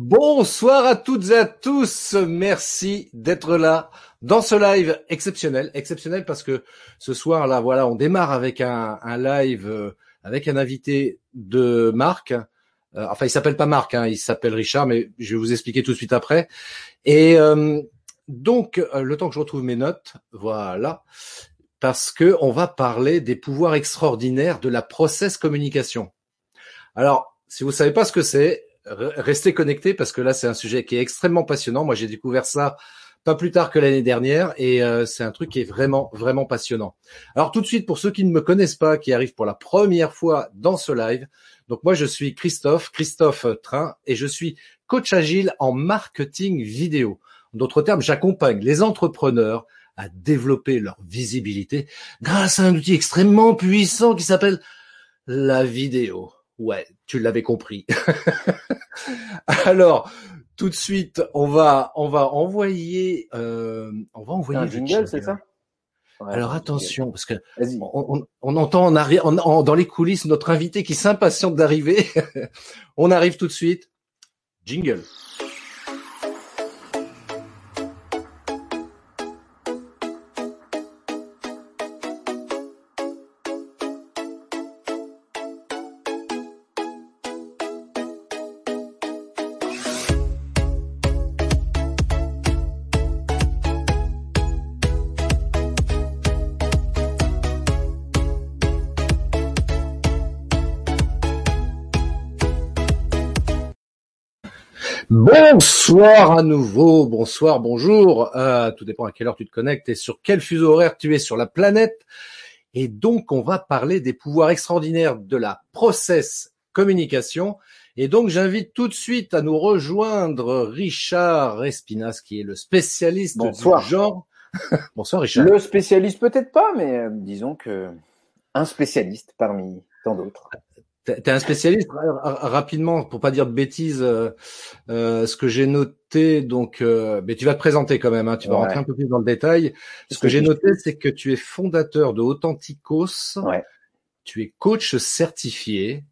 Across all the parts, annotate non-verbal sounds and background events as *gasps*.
Bonsoir à toutes et à tous. Merci d'être là dans ce live exceptionnel. Exceptionnel parce que ce soir là, voilà, on démarre avec un, live euh, avec un invité de Marc. Euh, enfin, il s'appelle pas Marc, hein, il s'appelle Richard, mais je vais vous expliquer tout de suite après. Et euh, donc, le temps que je retrouve mes notes, voilà, parce que on va parler des pouvoirs extraordinaires de la process communication. Alors, si vous savez pas ce que c'est, restez connectés parce que là c'est un sujet qui est extrêmement passionnant. Moi j'ai découvert ça pas plus tard que l'année dernière et euh, c'est un truc qui est vraiment vraiment passionnant. Alors tout de suite pour ceux qui ne me connaissent pas, qui arrivent pour la première fois dans ce live, donc moi je suis Christophe, Christophe Train et je suis coach agile en marketing vidéo. En d'autres termes, j'accompagne les entrepreneurs à développer leur visibilité grâce à un outil extrêmement puissant qui s'appelle la vidéo. Ouais, tu l'avais compris. *laughs* Alors, tout de suite, on va on va envoyer euh, on va envoyer un jingle, c'est ça? Alors attention, parce que on, on, entend en arrière, dans les coulisses notre invité qui s'impatiente d'arriver. *laughs* on arrive tout de suite. Jingle. Bonsoir à nouveau, bonsoir, bonjour. Euh, tout dépend à quelle heure tu te connectes et sur quel fuseau horaire tu es sur la planète. Et donc, on va parler des pouvoirs extraordinaires de la process communication. Et donc, j'invite tout de suite à nous rejoindre Richard Espinas, qui est le spécialiste bonsoir. du genre. *laughs* bonsoir, Richard. Le spécialiste peut-être pas, mais euh, disons que un spécialiste parmi tant d'autres. T'es un spécialiste rapidement pour pas dire de bêtises. Euh, euh, ce que j'ai noté, donc, euh, mais tu vas te présenter quand même. Hein, tu vas rentrer un peu plus dans le détail. Ce que j'ai noté, c'est que tu es fondateur de Authenticos. Ouais. Tu es coach certifié.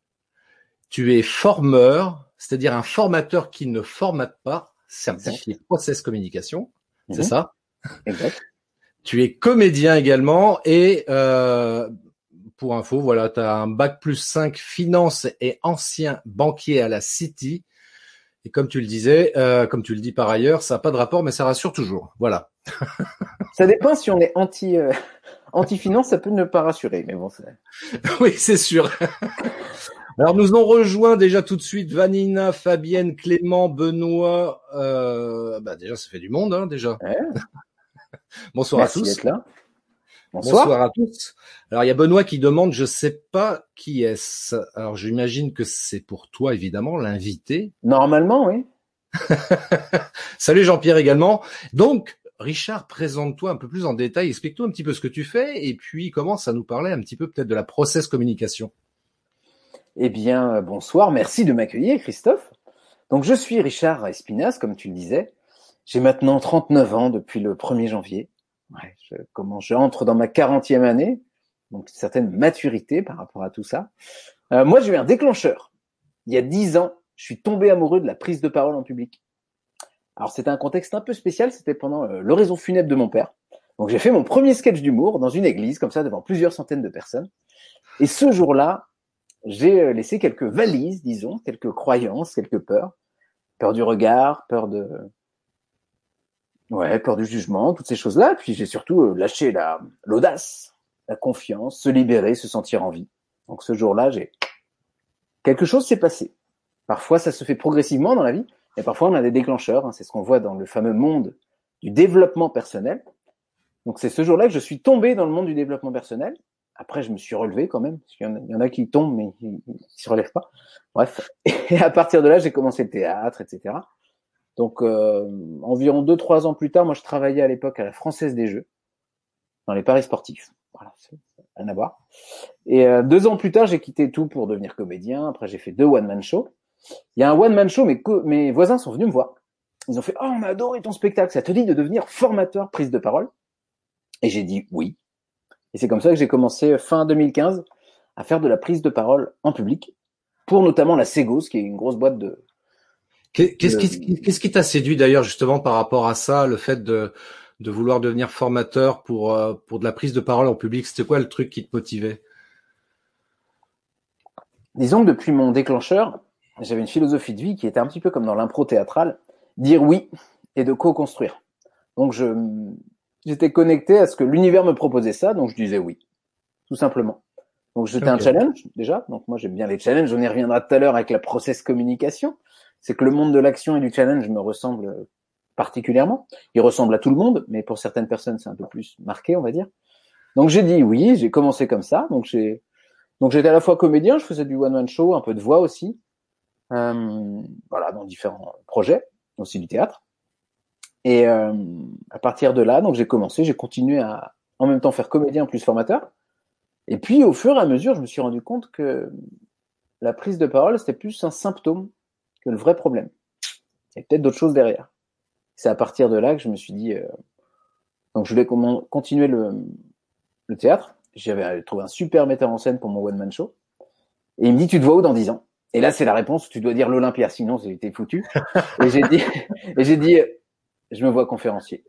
Tu es formeur, c'est-à-dire un formateur qui ne formate pas, certifié process communication. C'est mhm. ça? Exact. Tu es comédien également et euh, pour info, voilà, tu as un bac plus 5 finance et ancien banquier à la City. Et comme tu le disais, euh, comme tu le dis par ailleurs, ça n'a pas de rapport, mais ça rassure toujours. Voilà. ça dépend si on est anti euh, anti finance, ça peut ne pas rassurer, mais bon. *laughs* oui, c'est sûr. *laughs* Alors nous ont rejoint déjà tout de suite Vanina, Fabienne, Clément, Benoît. Euh, bah déjà, ça fait du monde, hein, déjà. *laughs* Bonsoir à tous. Là. Bonsoir. à tous. Alors il y a Benoît qui demande, je sais pas qui est-ce. Alors j'imagine que c'est pour toi évidemment l'invité. Normalement, oui. *laughs* Salut Jean-Pierre également. Donc Richard, présente-toi un peu plus en détail, explique-toi un petit peu ce que tu fais et puis commence à nous parler un petit peu peut-être de la process communication. Eh bien, bonsoir, merci de m'accueillir Christophe. Donc je suis Richard Espinas, comme tu le disais. J'ai maintenant 39 ans depuis le 1er janvier. Ouais, je commence, j'entre dans ma quarantième année, donc une certaine maturité par rapport à tout ça. Euh, moi, j'ai eu un déclencheur. Il y a dix ans, je suis tombé amoureux de la prise de parole en public. Alors c'était un contexte un peu spécial, c'était pendant euh, l'oraison funèbre de mon père. Donc j'ai fait mon premier sketch d'humour dans une église, comme ça, devant plusieurs centaines de personnes. Et ce jour-là, j'ai euh, laissé quelques valises, disons, quelques croyances, quelques peurs. Peur du regard, peur de, Ouais, peur du jugement, toutes ces choses-là. Puis j'ai surtout euh, lâché la l'audace, la confiance, se libérer, se sentir en vie. Donc ce jour-là, j'ai quelque chose s'est passé. Parfois, ça se fait progressivement dans la vie, et parfois on a des déclencheurs. Hein. C'est ce qu'on voit dans le fameux monde du développement personnel. Donc c'est ce jour-là que je suis tombé dans le monde du développement personnel. Après, je me suis relevé quand même, qu'il y, en a qui tombent mais qui, qui se relèvent pas. Bref, *laughs* et à partir de là, j'ai commencé le théâtre, etc. Donc, euh, environ deux, trois ans plus tard, moi, je travaillais à l'époque à la Française des Jeux, dans les paris sportifs. Voilà, rien à voir. Et euh, deux ans plus tard, j'ai quitté tout pour devenir comédien. Après, j'ai fait deux one-man shows. Il y a un one-man show, mes, mes voisins sont venus me voir. Ils ont fait « Oh, on a adoré ton spectacle. Ça te dit de devenir formateur prise de parole ?» Et j'ai dit « Oui. » Et c'est comme ça que j'ai commencé fin 2015 à faire de la prise de parole en public pour notamment la Segos, qui est une grosse boîte de, Qu'est-ce qui, qu'est-ce qui t'a séduit d'ailleurs justement par rapport à ça, le fait de, de vouloir devenir formateur pour, euh, pour de la prise de parole en public? C'était quoi le truc qui te motivait? Disons que depuis mon déclencheur, j'avais une philosophie de vie qui était un petit peu comme dans l'impro théâtrale, dire oui et de co-construire. Donc je j'étais connecté à ce que l'univers me proposait ça, donc je disais oui, tout simplement. Donc c'était un challenge déjà. Donc moi j'aime bien les challenges. On y reviendra tout à l'heure avec la process communication. C'est que le monde de l'action et du challenge me ressemble particulièrement. Il ressemble à tout le monde, mais pour certaines personnes c'est un peu plus marqué, on va dire. Donc j'ai dit oui, j'ai commencé comme ça. Donc j'ai donc j'étais à la fois comédien, je faisais du one man show, un peu de voix aussi. Euh, voilà, dans différents projets, aussi du théâtre. Et euh, à partir de là, donc j'ai commencé, j'ai continué à en même temps faire comédien plus formateur. Et puis au fur et à mesure, je me suis rendu compte que la prise de parole, c'était plus un symptôme que le vrai problème. Il y a peut-être d'autres choses derrière. C'est à partir de là que je me suis dit, euh, donc je voulais continuer le, le théâtre. J'avais trouvé un super metteur en scène pour mon one man show. Et il me dit, tu te vois où dans dix ans? Et là, c'est la réponse. Tu dois dire l'Olympia, sinon c'était foutu. *laughs* et j'ai dit, et j'ai dit, je me vois conférencier.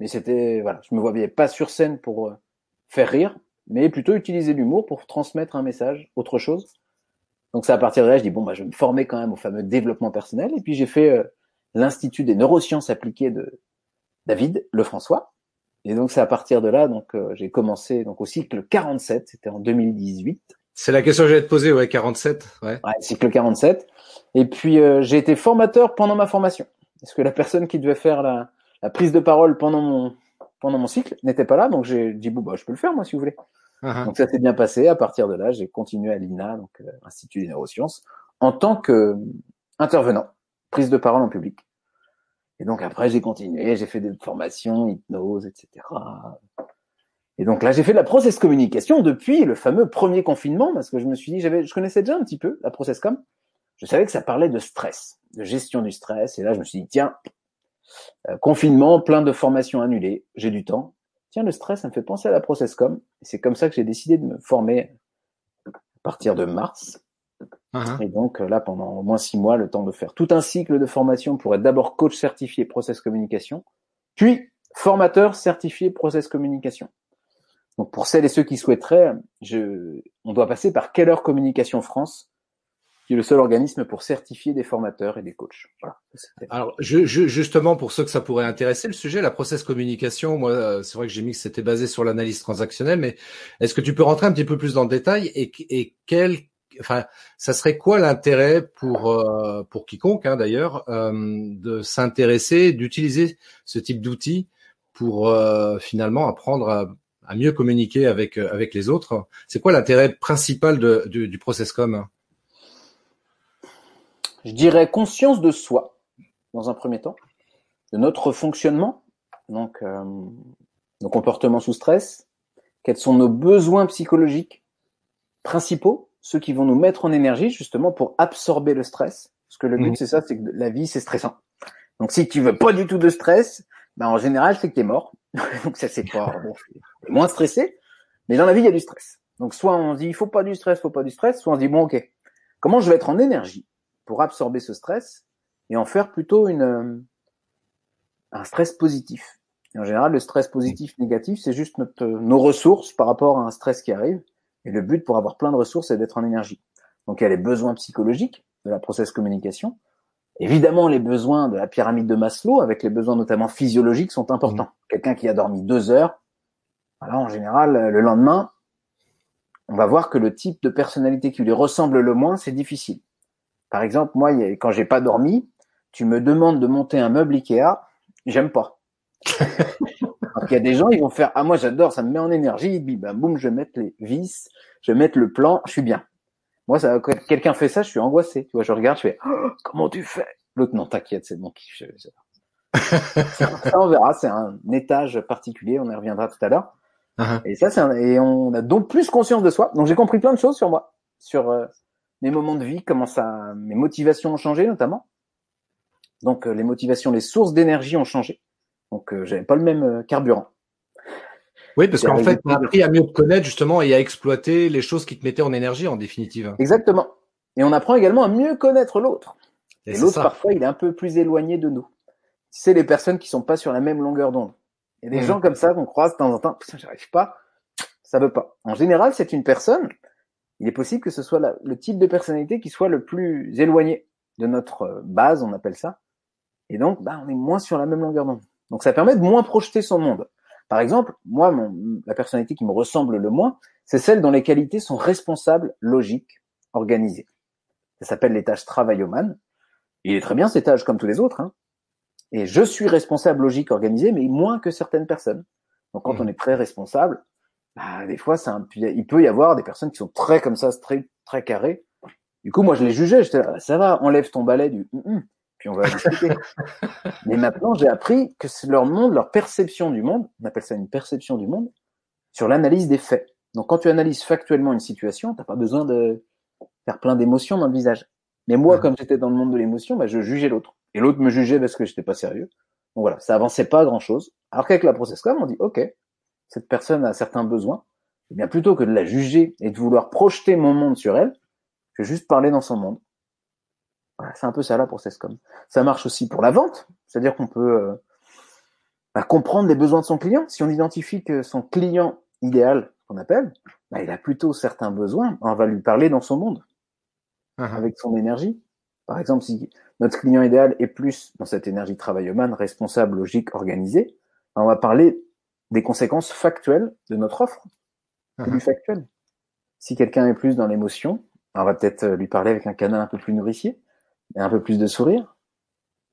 Mais c'était, voilà, je me voyais pas sur scène pour euh, faire rire, mais plutôt utiliser l'humour pour transmettre un message, autre chose. Donc c'est à partir de là, je dis bon bah je vais me former quand même au fameux développement personnel. Et puis j'ai fait euh, l'institut des neurosciences appliquées de David Lefrançois. Et donc c'est à partir de là donc euh, j'ai commencé donc au cycle 47, c'était en 2018. C'est la question que j'allais te poser, ouais, 47, ouais. Ouais, cycle 47. Et puis j'ai été formateur pendant ma formation. Parce que la personne qui devait faire la, la prise de parole pendant mon pendant mon cycle n'était pas là, donc j'ai dit bon bah je peux le faire moi si vous voulez. Uh-huh. Donc ça s'est bien passé. À partir de là, j'ai continué à l'INA, donc euh, Institut des neurosciences, en tant que intervenant, prise de parole en public. Et donc après j'ai continué, j'ai fait des formations, hypnose, etc. Et donc là j'ai fait de la process communication depuis le fameux premier confinement parce que je me suis dit j'avais je connaissais déjà un petit peu la process com. Je savais que ça parlait de stress de gestion du stress. Et là, je me suis dit, tiens, euh, confinement, plein de formations annulées, j'ai du temps. Tiens, le stress, ça me fait penser à la ProcessCom. C'est comme ça que j'ai décidé de me former à partir de mars. Uh-huh. Et donc euh, là, pendant au moins six mois, le temps de faire tout un cycle de formation pour être d'abord coach certifié Process Communication, puis formateur certifié Process Communication. Donc pour celles et ceux qui souhaiteraient, je, on doit passer par Keller Communication France le seul organisme pour certifier des formateurs et des coachs. Voilà. Alors, je, je, justement, pour ceux que ça pourrait intéresser, le sujet, la process communication, moi, euh, c'est vrai que j'ai mis que c'était basé sur l'analyse transactionnelle, mais est-ce que tu peux rentrer un petit peu plus dans le détail et, et quel, enfin, ça serait quoi l'intérêt pour euh, pour quiconque, hein, d'ailleurs, euh, de s'intéresser, d'utiliser ce type d'outils pour finalement apprendre à, à, mieux communiquer avec avec les autres? C'est quoi l'intérêt principal de, du, du processcom je dirais conscience de soi, dans un premier temps, de notre fonctionnement, donc euh, nos comportements sous stress, quels sont nos besoins psychologiques principaux, ceux qui vont nous mettre en énergie justement pour absorber le stress. Parce que le but, mmh. c'est ça, c'est que la vie, c'est stressant. Donc si tu veux pas du tout de stress, ben, en général, c'est que tu es mort. *laughs* Donc ça, c'est pas *laughs* bon, moins stressé. Mais dans la vie, il y a du stress. Donc soit on se dit, il faut pas du stress, faut pas du stress, soit on se dit, bon, ok, comment je vais être en énergie pour absorber ce stress et en faire plutôt une, euh, un stress positif. Et en général, le stress positif, négatif, c'est juste notre, nos ressources par rapport à un stress qui arrive. Et le but pour avoir plein de ressources, c'est d'être en énergie. Donc il y a les besoins psychologiques de la process communication. Évidemment, les besoins de la pyramide de Maslow, avec les besoins notamment physiologiques, sont importants. Mmh. Quelqu'un qui a dormi deux heures, alors en général, le lendemain, on va voir que le type de personnalité qui lui ressemble le moins, c'est difficile. Par exemple, moi, quand j'ai pas dormi, tu me demandes de monter un meuble Ikea, j'aime pas. Il y a des gens, ils vont faire ah moi j'adore, ça me met en énergie, bim bam boum, je vais mettre les vis, je vais mettre le plan, je suis bien. Moi, ça, quand quelqu'un fait ça, je suis angoissé. Tu vois, je regarde, je fais oh, comment tu fais? L'autre non, t'inquiète, c'est bon kiff. ça, on verra, c'est un étage particulier, on y reviendra tout à l'heure. Uh-huh. Et ça, c'est et on a donc plus conscience de soi. Donc j'ai compris plein de choses sur moi, sur euh, mes moments de vie, comment ça, mes motivations ont changé notamment. Donc euh, les motivations, les sources d'énergie ont changé. Donc euh, j'avais pas le même euh, carburant. Oui, parce qu'en fait, tu as appris à mieux te connaître justement et à exploiter les choses qui te mettaient en énergie en définitive. Exactement. Et on apprend également à mieux connaître l'autre. Et, l'autre, parfois, il est un peu plus éloigné de nous. C'est les personnes qui sont pas sur la même longueur d'onde. Il y a des mmh. gens comme ça qu'on croise de temps en temps. Putain, j'arrive pas. Ça veut pas. En général, c'est une personne. Il est possible que ce soit le type de personnalité qui soit le plus éloigné de notre euh, base, on appelle ça. Et donc, bah, on est moins sur la même longueur d'onde. Donc, ça permet de moins projeter son monde. Par exemple, moi, mon, la personnalité qui me ressemble le moins, c'est celle dont les qualités sont responsables, logiques, organisées. Ça s'appelle l'étage travailloman. Il est très bien cet âge comme tous les autres. Hein. Et je suis responsable, logique, organisé, mais moins que certaines personnes. Donc quand mmh. on est très responsable, bah, des fois, un, il peut y avoir des personnes qui sont très comme ça, très très carrées. Du coup, moi, je les jugeais. J'étais là, ça va, enlève ton balai du, hum, hum, puis on va discuter. *laughs* mais maintenant, j'ai appris que c'est leur monde, leur perception du monde, on appelle ça une perception du monde, sur l'analyse des faits. Donc, quand tu analyses factuellement une situation, t'as pas besoin de faire plein d'émotions dans le visage. Mais moi, comme j'étais dans le monde de l'émotion, bah, je jugeais l'autre. Et l'autre me jugeait parce que j'étais pas sérieux. Donc voilà, ça avançait pas grand chose. Alors qu'avec la process.com, on dit, OK, cette personne a certains besoins. Et eh bien, plutôt que de la juger et de vouloir projeter mon monde sur elle, je vais juste parler dans son monde. Voilà, c'est un peu ça la process.com. Ça marche aussi pour la vente. C'est-à-dire qu'on peut euh, bah, comprendre les besoins de son client. Si on identifie que son client idéal, qu'on appelle, bah, il a plutôt certains besoins, on va lui parler dans son monde, uh-huh. avec son énergie. Par exemple, si notre client idéal est plus dans cette énergie travaillomane, responsable, logique, organisée, on va parler des conséquences factuelles de notre offre, plus uh-huh. factuelles. Si quelqu'un est plus dans l'émotion, on va peut-être lui parler avec un canal un peu plus nourricier, et un peu plus de sourire.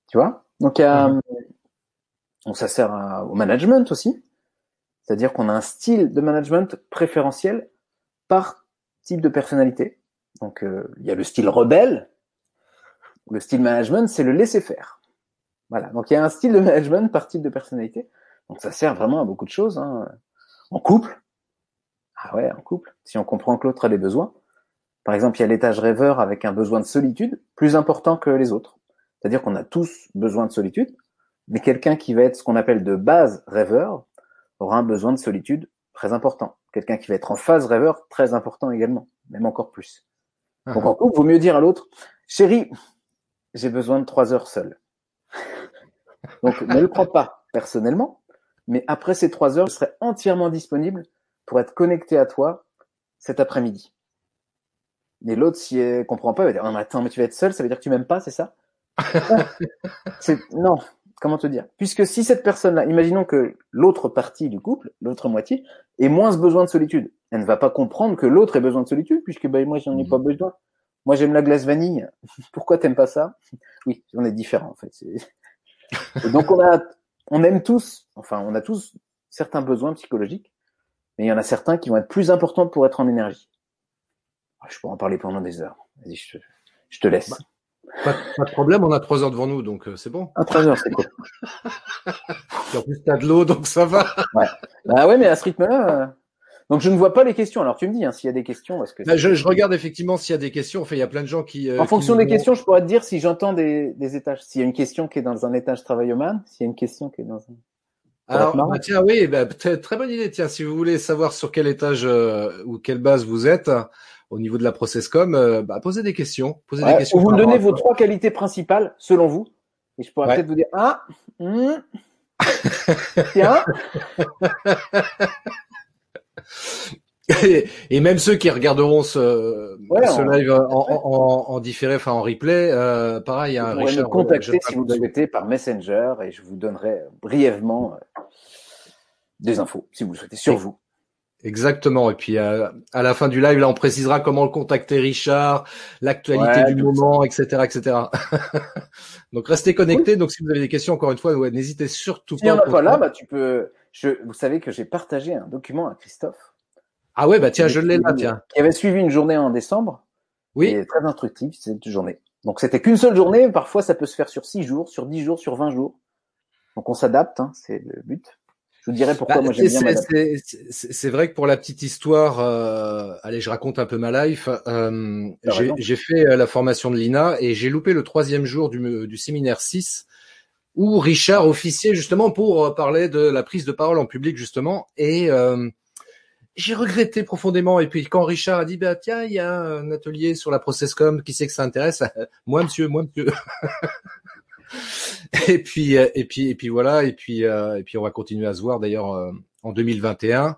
Tu vois? Donc, uh ça sert au management aussi. C'est-à-dire qu'on a un style de management préférentiel par type de personnalité. Donc, euh, il y a le style rebelle, le style management, c'est le laisser faire. Voilà. Donc il y a un style de management par type de personnalité. Donc ça sert vraiment à beaucoup de choses. Hein. En couple. Ah ouais, en couple. Si on comprend que l'autre a des besoins. Par exemple, il y a l'étage rêveur avec un besoin de solitude plus important que les autres. C'est-à-dire qu'on a tous besoin de solitude, mais quelqu'un qui va être ce qu'on appelle de base rêveur aura un besoin de solitude très important. Quelqu'un qui va être en phase rêveur, très important également, même encore plus. Donc ah. en couple, vaut mieux dire à l'autre, chérie, j'ai besoin de trois heures seul. Donc, ne le prends pas personnellement, mais après ces trois heures, je serai entièrement disponible pour être connecté à toi cet après-midi. Mais l'autre, si elle comprend pas, elle va dire, oh, attends, mais tu vas être seul, ça veut dire que tu m'aimes pas, c'est ça? *laughs* non. Comment te dire? Puisque si cette personne-là, imaginons que l'autre partie du couple, l'autre moitié, ait moins besoin de solitude. Elle ne va pas comprendre que l'autre ait besoin de solitude, puisque ben, moi, j'en ai mmh. pas besoin. Moi, j'aime la glace vanille. *laughs* Pourquoi t'aimes pas ça? Oui, on est différents en fait. *laughs* donc on a, on aime tous, enfin, on a tous certains besoins psychologiques, mais il y en a certains qui vont être plus importants pour être en énergie. Ah, je pourrais en parler pendant des heures. Vas-y, je, te laisse. Bah, pas, de problème, on a trois heures devant nous, donc euh, c'est bon. Ah, trois heures, c'est cool. *laughs* en plus, t'as de l'eau, donc ça va. ouais. Bah ouais, mais à ce rythme-là, euh, donc je ne vois pas les questions. Alors tu me dis hein, s'il y a des questions. Parce que bah, je, je, regarde effectivement s'il y a des questions. Enfin, il y a plein de gens qui. Euh, en fonction des questions, je pourrais te dire si j'entends des, des, étages. S'il y a une question qui est dans un étage travailloman, s'il y a une question qui est dans un. Alors, bah, tiens, oui, bah, très, bonne idée. Tiens, si vous voulez savoir sur quel étage euh, ou quelle base vous êtes au niveau de la processcom, euh, bah, posez des questions. Posez des questions. Vous me donnez vos trois qualités principales selon vous, et je pourrais peut-être vous dire ah, hmm, *laughs* tiens. *laughs* Et, même ceux qui regarderont ce, ce live en, en, en, différé, enfin en replay, euh, pareil, hein, Richard. me contacter si vous le souhaitez par Messenger et je vous donnerai brièvement euh, des infos si vous le souhaitez sur vous. Exactement. Et puis à, à, la fin du live, là, on précisera comment le contacter, Richard, l'actualité du moment, etc., etc. *laughs* Donc restez connectés. Donc si vous avez des questions, encore une fois, n'hésitez surtout pas. Si on pas là, bah tu peux. Je, vous savez que j'ai partagé un document à Christophe ah ouais, bah tiens, je l'ai là, tiens. Qui avait suivi une journée en décembre. Oui. Et très instructive cette journée. Donc c'était qu'une seule journée. Parfois, ça peut se faire sur six jours, sur dix jours, sur vingt jours. Donc on s'adapte, hein, c'est le but. Je vous dirai pourquoi bah, moi j'aime bien C'est vrai que pour la petite histoire, euh, allez, je raconte un peu ma life. Euh, j'ai fait euh, la formation de l'INA et j'ai loupé le troisième jour du, du séminaire 6 où Richard officiait justement pour parler de la prise de parole en public justement et j'ai regretté profondément. Et puis quand Richard a dit, bah tiens, il y a un atelier sur la processcom, qui sait que ça intéresse? *laughs* Moi, monsieur, moi, monsieur. *laughs* et puis, et puis, et puis voilà. Et puis, et puis on va continuer à se voir d'ailleurs en 2021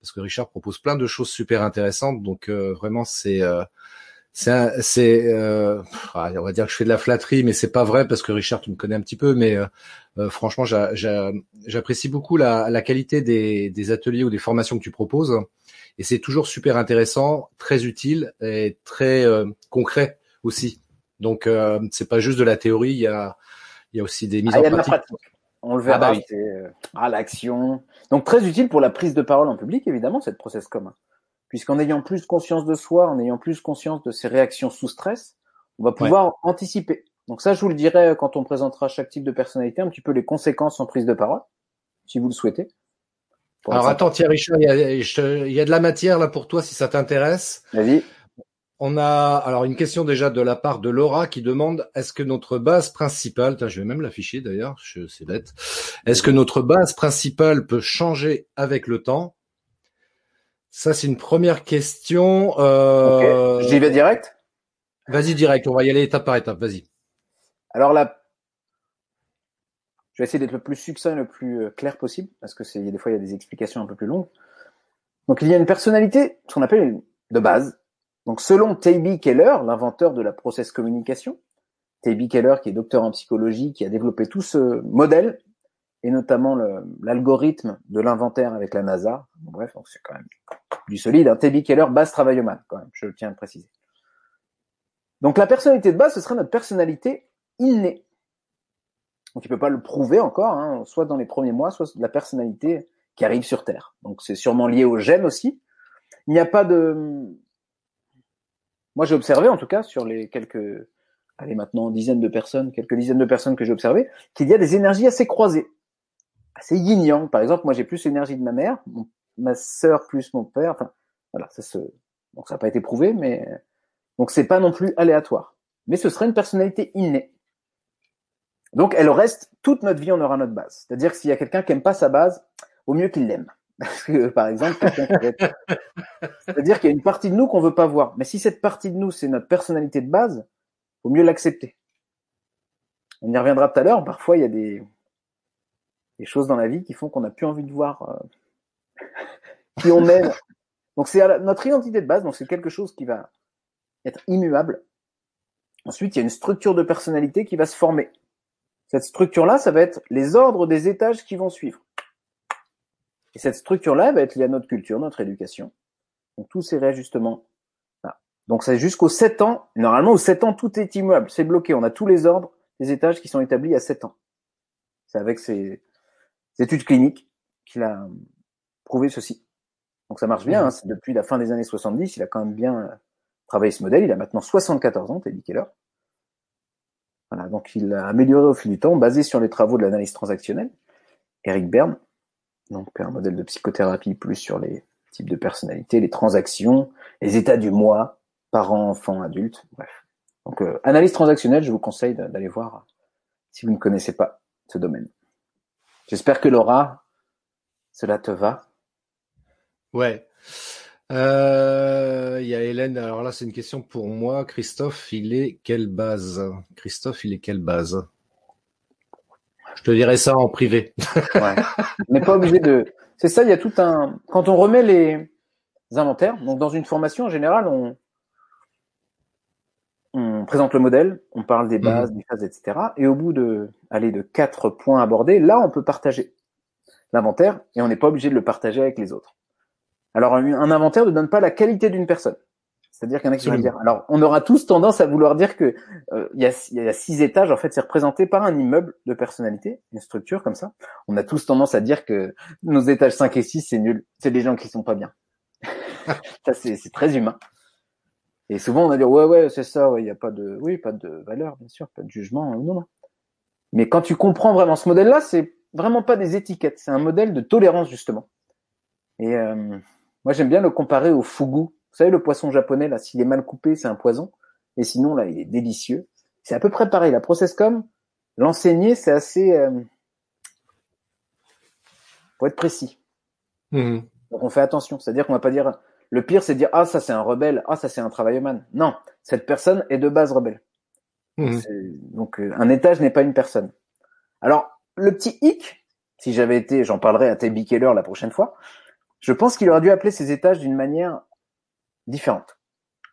parce que Richard propose plein de choses super intéressantes. Donc vraiment, c'est c'est c'est euh, ah, on va dire que je fais de la flatterie mais c'est pas vrai parce que Richard tu me connais un petit peu mais euh, euh, franchement j'apprécie beaucoup la, la qualité des, des, ateliers ou des formations que tu proposes. Et c'est toujours super intéressant très utile et très concret aussi. Donc c'est pas juste de la théorie il y a il y a aussi des mises ah, en pratique. pratique. on le verra ah, bah à l'action. Donc très utile pour la prise de parole en public évidemment cette process commun puisqu'en ayant plus conscience de soi, en ayant plus conscience de ses réactions sous stress, on va pouvoir anticiper. Donc ça, je vous le dirai quand on présentera chaque type de personnalité, un petit peu les conséquences en prise de parole, si vous le souhaitez. Alors attends, Thierry, il y, a, il y a de la matière là pour toi si ça t'intéresse. Vas-y. On a alors une question déjà de la part de Laura qui demande est-ce que notre base principale, je vais même l'afficher d'ailleurs, c'est bête. Est-ce que notre base principale peut changer avec le temps? Ça, c'est une première question. Euh... J'y vais direct? Vas-y direct, on va y aller étape par étape, vas-y. Alors là, je vais essayer d'être le plus succinct et le plus euh, clair possible, parce que c'est, des fois, il y a des explications un peu plus longues. Donc, il y a une personnalité, ce qu'on appelle de base. Donc, selon Taybi Keller, l'inventeur de la process communication, Taybi Keller, qui est docteur en psychologie, qui a développé tout ce modèle et notamment l'algorithme de l'inventaire avec la NASA. bref, c'est quand même du solide. Un hein. Keller, base travailloman, quand même, je tiens à le préciser. Donc la personnalité de base, ce serait notre personnalité innée. Donc il peut pas le prouver encore, hein, soit dans les premiers mois, soit la personnalité qui arrive sur Terre. Donc c'est sûrement lié au gène aussi. Il n'y a pas de... Moi j'ai observé en tout cas sur les quelques, allez maintenant dizaines de personnes, quelques dizaines de personnes que j'ai observées, qu'il y a des énergies assez croisées assez yin Par exemple, moi j'ai plus l'énergie de ma mère, ma sœur plus mon père. Enfin, voilà, ça se, donc ça n'a pas été prouvé, mais donc c'est pas non plus aléatoire. Mais ce serait une personnalité innée. Donc elle reste toute notre vie, on aura notre base. C'est-à-dire que s'il y a quelqu'un qui aime pas sa base, au mieux qu'il l'aime. *laughs* Parce que, par exemple, c'est-à-dire qu'il y a une partie de nous qu'on veut pas voir. Mais si cette partie de nous, c'est notre personnalité de base, au mieux l'accepter. On y reviendra tout à l'heure. Parfois, il y a des, des choses dans la vie qui font qu'on n'a plus envie de voir euh, qui est. Donc c'est notre identité de base, donc c'est quelque chose qui va être immuable. Ensuite, il y a une structure de personnalité qui va se former. Cette structure-là, ça va être les ordres des étages qui vont suivre. Et cette structure-là va être liée à notre culture, notre éducation. Donc tous ces réajustements. Donc c'est jusqu'aux 7 ans. Normalement, aux 7 ans, tout est immuable, c'est bloqué. On a tous les ordres des étages qui sont établis à 7 ans. C'est avec ces, études cliniques qu'il a prouvé ceci. Donc ça marche bien, mmh. hein, depuis la fin des années 70, il a quand même bien travaillé ce modèle, il a maintenant 74 ans, Teddy Keller. Voilà, donc il a amélioré au fil du temps, basé sur les travaux de l'analyse transactionnelle, Eric Berne, donc un modèle de psychothérapie plus sur les types de personnalités, les transactions, les états du moi, parents, enfants, adultes, bref. Donc euh, analyse transactionnelle, je vous conseille d'aller voir si vous ne connaissez pas ce domaine. J'espère que Laura, cela te va. Ouais. Euh, il y a Hélène. Alors là, c'est une question pour moi. Christophe, il est quelle base? Christophe, il est quelle base? Je te dirai ça en privé. ouais. On n'est pas obligé de. *laughs* C'est ça. Il y a tout un. Quand on remet les inventaires, donc dans une formation en général, on on présente le modèle, on parle des bases, mhm. des phases, etc. Et au bout de, aller de quatre points abordés, là, on peut partager l'inventaire et on n'est pas obligé de le partager avec les autres. Alors, un inventaire ne donne pas la qualité d'une personne. C'est-à-dire qu'il y en. Alors, on aura tous tendance à vouloir dire que euh, il, y a, six étages. En fait, c'est représenté par un immeuble de personnalité, une structure comme ça. On a tous tendance à dire que nos étages 5 et 6, c'est nul. C'est des gens qui sont pas bien. *laughs* ça, c'est très humain. Et souvent, on va dire, ouais, ouais, c'est ça, il n'y a pas de, oui, pas de valeur, bien sûr, pas de jugement, non, non. Mais quand tu comprends vraiment ce modèle-là, c'est vraiment pas des étiquettes, c'est un modèle de tolérance, justement. Et euh, moi, j'aime bien le comparer au fugu. Vous savez, le poisson japonais, là, s'il est mal coupé, c'est un poison. Et sinon, là, il est délicieux. C'est à peu près pareil. La process comme l'enseigner, c'est assez... Euh... Faut être précis. Mmh. Donc on fait attention. C'est-à-dire qu'on va pas dire le pire, c'est de dire ah ça c'est un rebelle, ah ça c'est un travailleman. Non, cette personne est de base rebelle. Mhm. Donc euh, un étage n'est pas une personne. Alors le petit hic, si j'avais été, j'en parlerai à Tabby Keller la prochaine fois. Je pense qu'il aurait dû appeler ces étages d'une manière différente.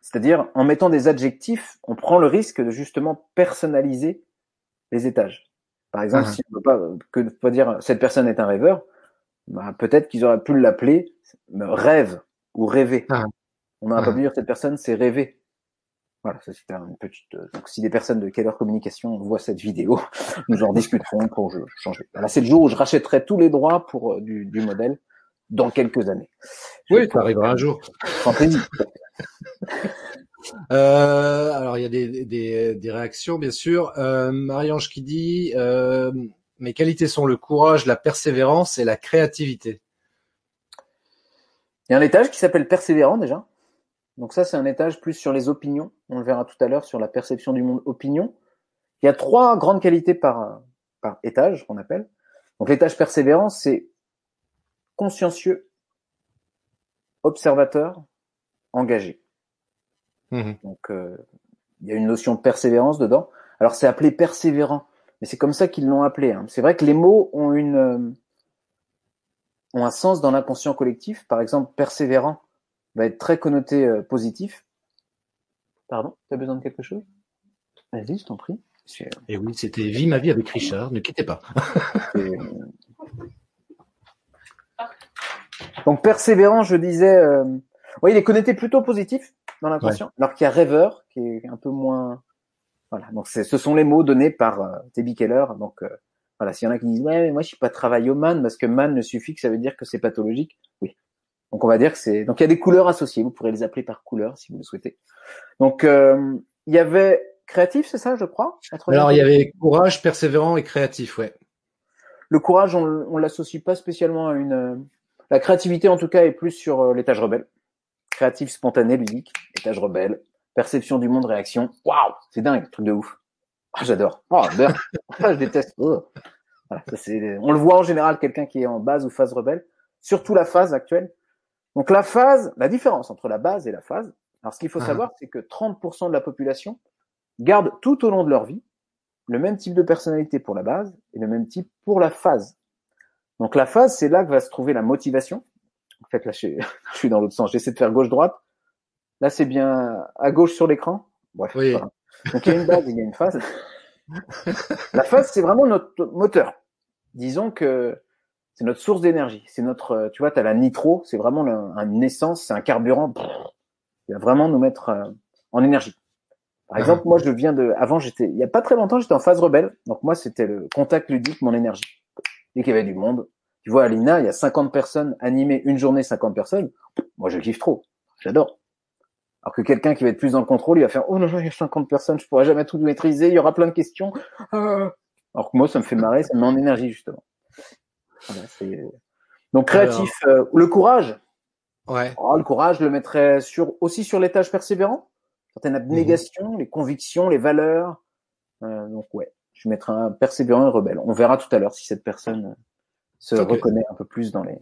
C'est-à-dire en mettant des adjectifs, on prend le risque de justement personnaliser les étages. Par exemple, si on ne peut pas que de pas dire cette personne est un rêveur, bah, peut-être qu'ils auraient pu l'appeler euh, rêve ou rêver. Ah. On n'aurait pas pu dire cette personne c'est rêver. Voilà, ça c'était une petite. euh, Donc si des personnes de Keller Communication voient cette vidéo, *laughs* nous en discuterons pour changer. Là, c'est le jour où je rachèterai tous les droits pour euh, du, du modèle dans quelques années. Je Oui, ça arrivera un jour. Fantaisie. *laughs* Euh, alors il y a des, des, des réactions bien sûr. Euh, Marie-Ange qui dit euh, mes qualités sont le courage, la persévérance et la créativité. Il y a un étage qui s'appelle persévérant déjà. Donc ça, c'est un étage plus sur les opinions. On le verra tout à l'heure sur la perception du monde opinion. Il y a trois grandes qualités par, par étage qu'on appelle. Donc l'étage persévérant, c'est consciencieux, observateur, engagé. Mhm. Donc euh, il y a une notion de persévérance dedans. Alors c'est appelé persévérant, mais c'est comme ça qu'ils l'ont appelé. hein. C'est vrai que les mots ont une euh, ont un sens dans l'inconscient collectif. Par exemple, persévérant va être très connoté euh, positif. Pardon, tu as besoin de quelque chose? Vas-y, je t'en prie. Et oui, c'était Vie ma vie avec Richard. Ne quittez pas. Donc persévérant, je disais, euh... oui, il est connoté plutôt positif dans l'inconscient, alors qu'il y a rêveur qui est un peu moins. Voilà, donc c'est, ce sont les mots donnés par euh. Keller. Donc euh, voilà, s'il y en a qui disent ouais, mais moi je suis pas travailloman parce que man ne suffit que ça veut dire que c'est pathologique. Oui. Donc on va dire que c'est. Donc il y a des couleurs associées. Vous pourrez les appeler par couleur si vous le souhaitez. Donc euh, il y avait créatif, c'est ça, je crois. Alors il y avait courage, persévérant et créatif, ouais. Le courage, on, on l'associe pas spécialement à une. La créativité, en tout cas, est plus sur euh, l'étage rebelle. Créatif, spontané, ludique, étage rebelle, perception du monde, réaction. Waouh, c'est dingue, truc de ouf. Ah, j'adore. Oh, beurre. *laughs* Ah, je déteste. Oh. Voilà, ça, c'est. On le voit en général, quelqu'un qui est en base ou phase rebelle, surtout la phase actuelle. Donc la phase, la différence entre la base et la phase. Alors ce qu'il faut Ah. savoir, c'est que 30% de la population garde tout au long de leur vie le même type de personnalité pour la base et le même type pour la phase. Donc la phase, c'est là que va se trouver la motivation. En fait, là, je, suis- *laughs* je suis dans l'autre sens. J'essaie de faire gauche-droite. Là, c'est bien à gauche sur l'écran. Bref. Oui. voilà. Donc il y a une base, il y a une phase. La phase, c'est vraiment notre moteur. Disons que c'est notre source d'énergie. C'est notre, euh, tu vois, tu as la nitro, c'est vraiment une essence, c'est un carburant. Il va vraiment nous mettre euh, en énergie. Par Ah. exemple, moi, je viens de, avant, j'étais, il y a pas très longtemps, j'étais en phase rebelle. Donc moi, c'était le contact ludique, mon énergie. Dès qu'il y avait du monde, tu vois, à l'INA, il y a 50 personnes animées, une journée, 50 personnes. Moi, je kiffe trop. J'adore. Alors que quelqu'un qui va être plus dans le contrôle, il va faire, oh non, il y a 50 personnes, je pourrais jamais tout maîtriser, il y aura plein de questions. Ah. Alors que moi, ça me fait marrer, ça me met en énergie, justement. Voilà, c'est- Donc, créatif, euh, le courage. Ouais. Oh, le courage, je le mettrais sur, aussi sur l'étage persévérant. Certaines abnégations, les convictions, les valeurs. Euh, donc, ouais, je mettrais un persévérant et rebelle. On verra tout à l'heure si cette personne euh, se reconnaît un peu plus dans les.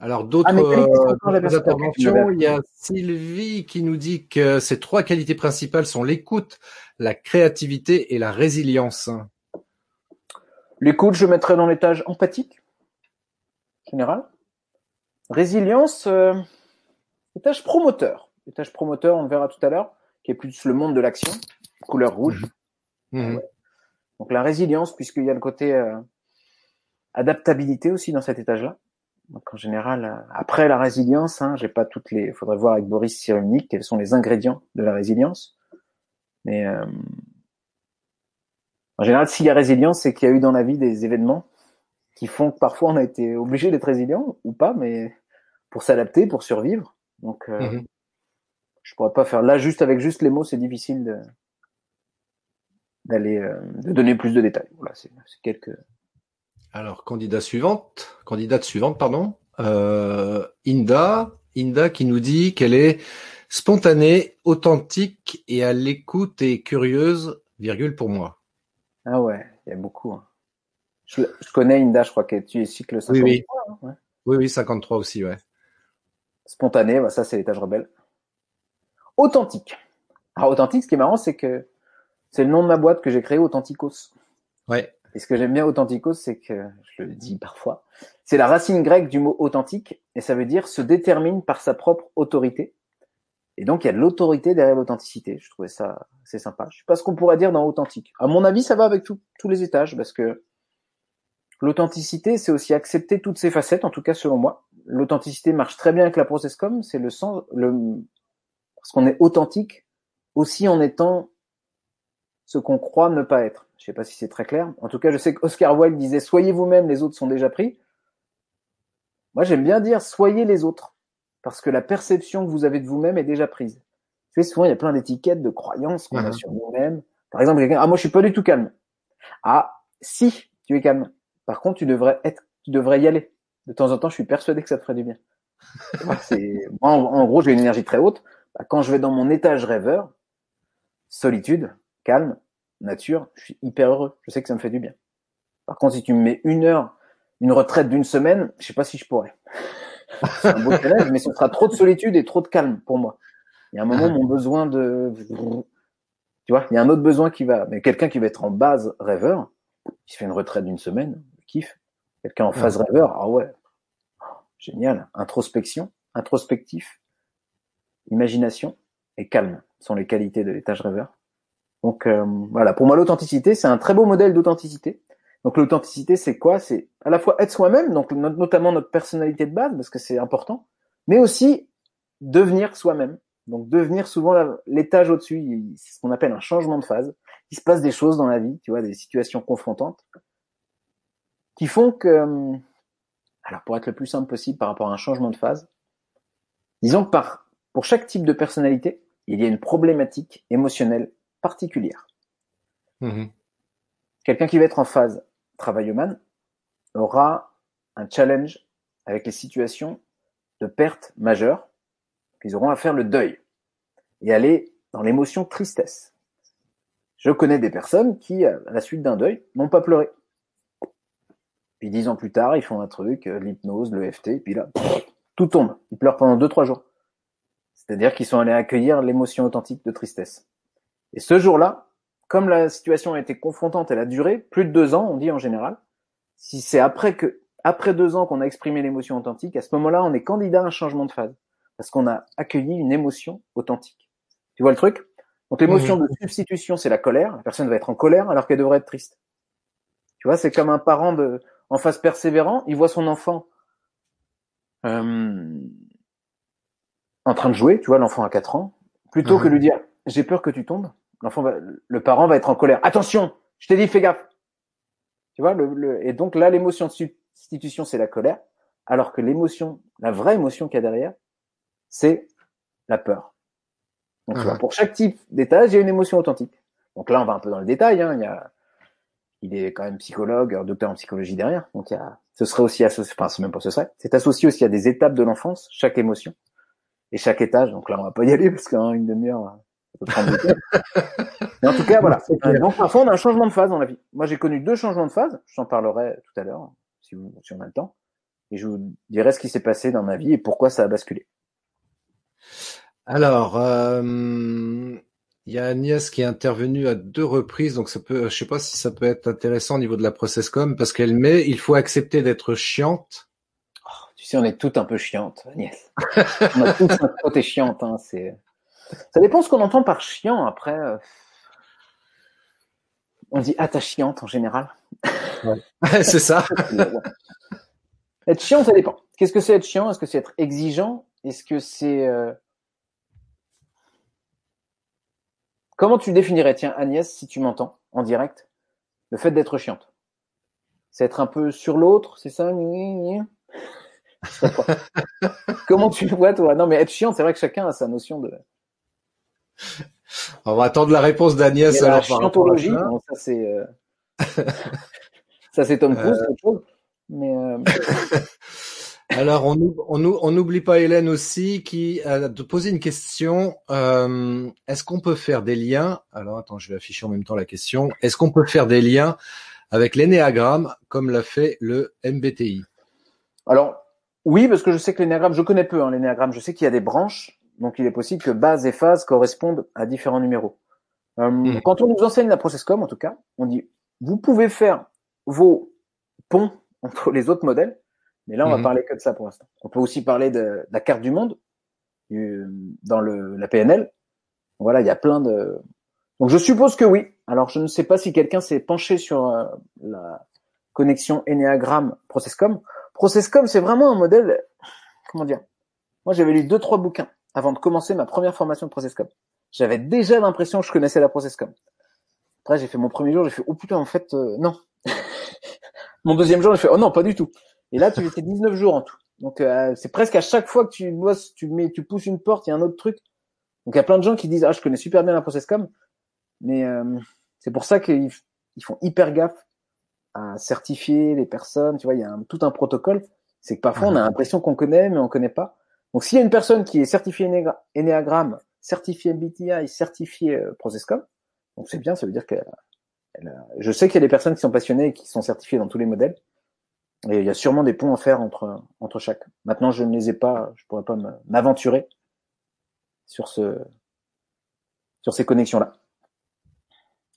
Alors d'autres Ah, euh, interventions, il y a Sylvie qui nous dit que ces trois qualités principales sont l'écoute, la créativité et la résilience. L'écoute, je mettrais dans l'étage empathique, général. Résilience, euh, étage promoteur. Étage promoteur, on le verra tout à l'heure, qui est plus le monde de l'action, couleur rouge. Mhm. Donc la résilience, puisqu'il y a le côté euh, adaptabilité aussi dans cet étage-là. Donc en général, euh, après la résilience, hein, j'ai pas toutes les. Faudrait voir avec Boris Cyrulnik quels sont les ingrédients de la résilience. Mais euh, en général, s'il y a résilience, c'est qu'il y a eu dans la vie des événements qui font que parfois on a été obligé d'être résilient ou pas, mais pour s'adapter, pour survivre. Donc euh, Mhm. je pourrais pas faire là juste avec juste les mots, c'est difficile de d'aller euh, de donner plus de détails. Voilà, c'est quelques Alors candidat suivante, candidate suivante, pardon. Euh, Inda, Inda qui nous dit qu'elle est spontanée, authentique et à l'écoute et curieuse, virgule pour moi. Ah ouais, il y a beaucoup. hein. Je, je connais Inda, je crois que tu es cycle 53. Oui, oui. hein, ouais. Oui, oui, 53 aussi, ouais. Spontané, bah, ça c'est l'étage rebelle. Authentique. Alors authentique, ce qui est marrant, c'est que c'est le nom de ma boîte que j'ai créé, Authenticos. Ouais. Et ce que j'aime bien Authenticos, c'est que, je le dis parfois, c'est la racine grecque du mot authentique, et ça veut dire se détermine par sa propre autorité. Et donc, il y a de l'autorité derrière l'authenticité. Je trouvais ça assez sympa. Je sais pas ce qu'on pourrait dire dans authentique. À mon avis, ça va avec tous les étages, parce que l'authenticité, c'est aussi accepter toutes ses facettes, en tout cas selon moi. L'authenticité marche très bien avec la processcom, c'est le sens, le, parce qu'on est authentique aussi en étant ce qu'on croit ne pas être. Je sais pas si c'est très clair. En tout cas, je sais qu'Oscar Wilde disait soyez vous-même, les autres sont déjà pris. Moi, j'aime bien dire soyez les autres parce que la perception que vous avez de vous-même est déjà prise. Tu sais, souvent, il y a plein d'étiquettes, de croyances qu'on a sur nous-mêmes. Par exemple, quelqu'un, ah, moi, je suis pas du tout calme. Ah, si, tu es calme. Par contre, tu devrais être, tu devrais y aller. De temps en temps, je suis persuadé que ça te ferait du bien. *laughs* moi, en, gros, j'ai une énergie très haute. Bah, quand je vais dans mon étage rêveur, solitude, calme, nature, je suis hyper heureux. Je sais que ça me fait du bien. Par contre, si tu me mets une heure, une retraite d'une semaine, je sais pas si je pourrais. *laughs* C'est un beau challenge, mais ce sera trop de solitude et trop de calme pour moi. Il y a un moment, *laughs* mon besoin de, tu vois, il y a un autre besoin qui va, mais quelqu'un qui va être en base rêveur, qui se fait une retraite d'une semaine, kiffe. Quelqu'un en phase rêveur, ah ouais, génial. Introspection, introspectif, imagination et calme sont les qualités de l'étage rêveur. Donc euh, voilà, pour moi l'authenticité, c'est un très beau modèle d'authenticité. Donc l'authenticité, c'est quoi? C'est à la fois être soi-même, donc notamment notre personnalité de base, parce que c'est important, mais aussi devenir soi-même. Donc devenir souvent l'étage au-dessus, c'est ce qu'on appelle un changement de phase. Il se passe des choses dans la vie, tu vois, des situations confrontantes, qui font que, euh, alors pour être le plus simple possible par rapport à un changement de phase, disons que par, pour chaque type de personnalité, il y a une problématique émotionnelle particulière. Mmh Quelqu'un qui va être en phase travail-humain aura un challenge avec les situations de perte majeure. Ils auront à faire le deuil et aller dans l'émotion tristesse. Je connais des personnes qui, à la suite d'un deuil, n'ont pas pleuré. Puis dix ans plus tard, ils font un truc, euh, l'hypnose, le FT, puis là, tout tombe. Ils pleurent pendant deux, trois jours. C'est-à-dire qu'ils sont allés accueillir l'émotion authentique de tristesse. Et ce jour-là, comme la situation a été confrontante, elle a duré plus de deux ans, on dit en général. Si c'est après que, après deux ans qu'on a exprimé l'émotion authentique, à ce moment-là, on est candidat à un changement de phase. Parce qu'on a accueilli une émotion authentique. Tu vois le truc? Donc l'émotion de substitution, c'est la colère. La personne va être en colère alors qu'elle devrait être triste. Tu vois, c'est comme un parent de, en phase persévérant, il voit son enfant euh, en train de jouer, tu vois, l'enfant a 4 ans, plutôt que lui dire j'ai peur que tu tombes, l'enfant va, le parent va être en colère. Attention, je t'ai dit fais gaffe. Tu vois, le, et donc là l'émotion de substitution c'est la colère, alors que l'émotion, la vraie émotion qu'il y a derrière, c'est la peur. Donc uh-huh. pour chaque type d'état, j'ai une émotion authentique. Donc là on va un peu dans le détail. Hein. Il y a, il est quand même psychologue, docteur en psychologie derrière. Donc il y a, ce serait aussi associé, enfin c'est même pas ce serait, c'est associé aussi à des étapes de l'enfance, chaque émotion et chaque étage. Donc là on va pas y aller parce qu'en une demi-heure *laughs* Mais en tout cas, voilà. Donc, parfois, on a un changement de phase dans la vie. Moi, j'ai connu deux changements de phase. Je t'en parlerai tout à l'heure, si, vous, si on a le temps. Et je vous dirai ce qui s'est passé dans ma vie et pourquoi ça a basculé. Alors, euh, il y a Agnès qui est intervenue à deux reprises, donc ça peut, je sais pas si ça peut être intéressant au niveau de la process.com parce qu'elle met, il faut accepter d'être chiante. Oh, tu sais, on est toutes un peu chiantes, Agnès. on a toutes un côté chiante, hein, c'est. Ça dépend ce qu'on entend par chiant après. Euh. On dit ah chiante en général. *laughs* c'est ça. *laughs* être chiant, ça dépend. Qu'est-ce que c'est être chiant? Est-ce que c'est être exigeant? Est-ce que c'est euh, Comment tu définirais, tiens Agnès, si tu m'entends en direct, le fait d'être chiante C'est être un peu sur l'autre, c'est ça? *laughs* Comment tu le vois toi? Non mais être chiant, c'est vrai que chacun a sa notion de on va attendre la réponse d'Agnès. La ça c'est euh... *laughs* ça c'est Tom Cruise, euh... autre chose. Mais euh... *laughs* Alors on on n'oublie pas Hélène aussi qui a posé une question. Euh, est-ce qu'on peut faire des liens Alors attends, je vais afficher en même temps la question. Est-ce qu'on peut faire des liens avec l'énéagramme comme l'a fait le MBTI Alors Oui, parce que je sais que l'énéagramme, je connais peu hein, l'énéagramme, je sais qu'il y a des branches, donc il est possible que base et phase correspondent à différents numéros. Euh, Mhm. Quand on nous enseigne la processcom, en tout cas, on dit vous pouvez faire vos ponts entre les autres modèles, mais là on va Mhm. parler que de ça pour l'instant. On peut aussi parler de, de la carte du monde du- dans le, la PNL. Voilà, il y a plein de. Donc je suppose que oui. Alors je ne sais pas si quelqu'un s'est penché sur euh, la connexion Enneagram Processcom. Processcom, c'est vraiment un modèle. Comment dire? Moi, j'avais lu deux trois bouquins avant de commencer ma première formation de Processcom. J'avais déjà l'impression que je connaissais la Processcom. Après, j'ai fait mon premier jour, j'ai fait oh putain, en fait euh, non. *laughs* mon deuxième jour, j'ai fait oh non, pas du tout. Et là, tu fais 19 jours en tout. Donc euh, c'est presque à chaque fois que tu bosses, tu mets, tu pousses une porte, il y a un autre truc. Donc il y a plein de gens qui disent ah je connais super bien la Processcom, mais euh, c'est pour ça qu'ils ils font hyper gaffe à certifier les personnes. Tu vois, il y a un- tout un protocole. C'est que parfois on a l'impression qu'on connaît, mais on connaît pas. Donc s'il y a une personne qui est certifiée Enneagra- Enneagram, certifiée MBTI, certifiée euh, Processcom, donc c'est bien, ça veut dire que je sais qu'il y a des personnes qui sont passionnées et qui sont certifiées dans tous les modèles. Et il y a sûrement des ponts à faire entre, entre chaque. Maintenant, je ne les ai pas, je pourrais pas m'aventurer sur ce, sur ces connexions-là.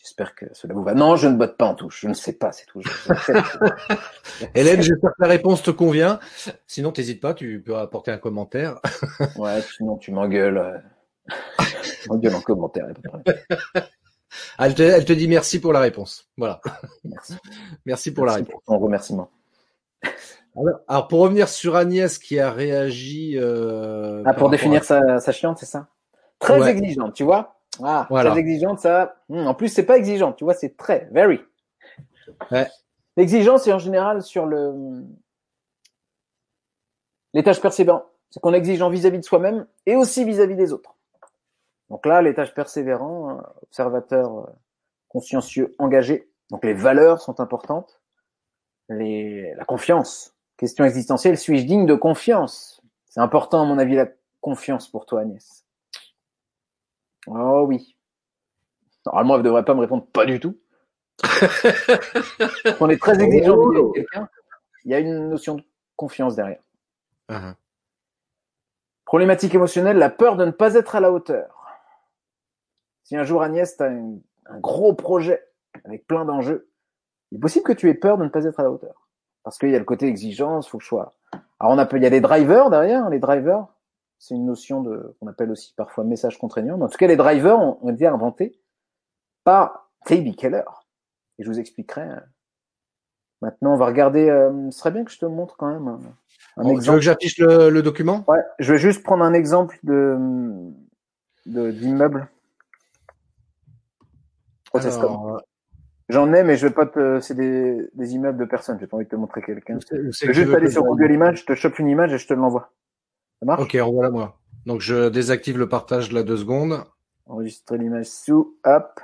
J'espère que cela vous va. Non, je ne botte pas en touche. Je ne sais pas, c'est tout. *laughs* Hélène, j'espère que la réponse te convient. Sinon, t'hésites pas, tu peux apporter un commentaire. *laughs* ouais, sinon tu m'engueules. euh. *laughs* Tu m'engueules en commentaire. Elle te, elle te dit merci pour la réponse. Voilà. Merci. Merci pour la Merci réponse. pour ton remerciement. Alors, alors, pour revenir sur Agnès qui a réagi. Euh, Ah, pour définir à- sa, sa chiante, c'est ça? Très Ouais. exigeante, tu vois? Ah, Voilà. très exigeante, ça. Hmm, en plus, c'est pas exigeante, tu vois, c'est très, very. Ouais. L'exigence, c'est en général sur le les tâches persévérantes. C'est qu'on est exigeant vis-à-vis de soi-même et aussi vis-à-vis des autres. Donc là, les tâches persévérants, euh, observateurs euh, consciencieux, engagés. Donc les valeurs sont importantes. Les, la confiance. Question existentielle, suis-je digne de confiance? C'est important, à mon avis, la confiance pour toi, Agnès. Oh oui. Normalement, elle ne devrait pas me répondre pas du tout. *laughs* On est très exigeant Oh. quelqu'un, il y a une notion de confiance derrière. Ah, Problématique émotionnelle, la peur de ne pas être à la hauteur. Si un jour, Agnès, tu as un, un gros projet avec plein d'enjeux, il est possible que tu aies peur de ne pas être à la hauteur. Parce qu'il y a le côté exigence, faut que je sois. Alors, on appelle, il y a des drivers derrière, les drivers. C'est une notion de, qu'on appelle aussi parfois message contraignant. Mais en tout cas, les drivers ont, ont été inventés par Taby Keller. Et je vous expliquerai. euh. Maintenant, on va regarder, euh, ce serait bien que je te montre quand même un, un Bon, tu veux exemple. que j'affiche le, le document? Ouais, je vais juste prendre un exemple de de- d'immeuble. Alors, euh, J'en ai, mais je vais pas te. C'est des, des immeubles de personnes. J'ai pas envie de te montrer quelqu'un. Je vais juste aller sur Google Images, je te chope une image et je te l'envoie. Ça marche Ok, envoie-la moi. Donc je désactive le partage de la deux secondes. Enregistrer l'image sous. Hop.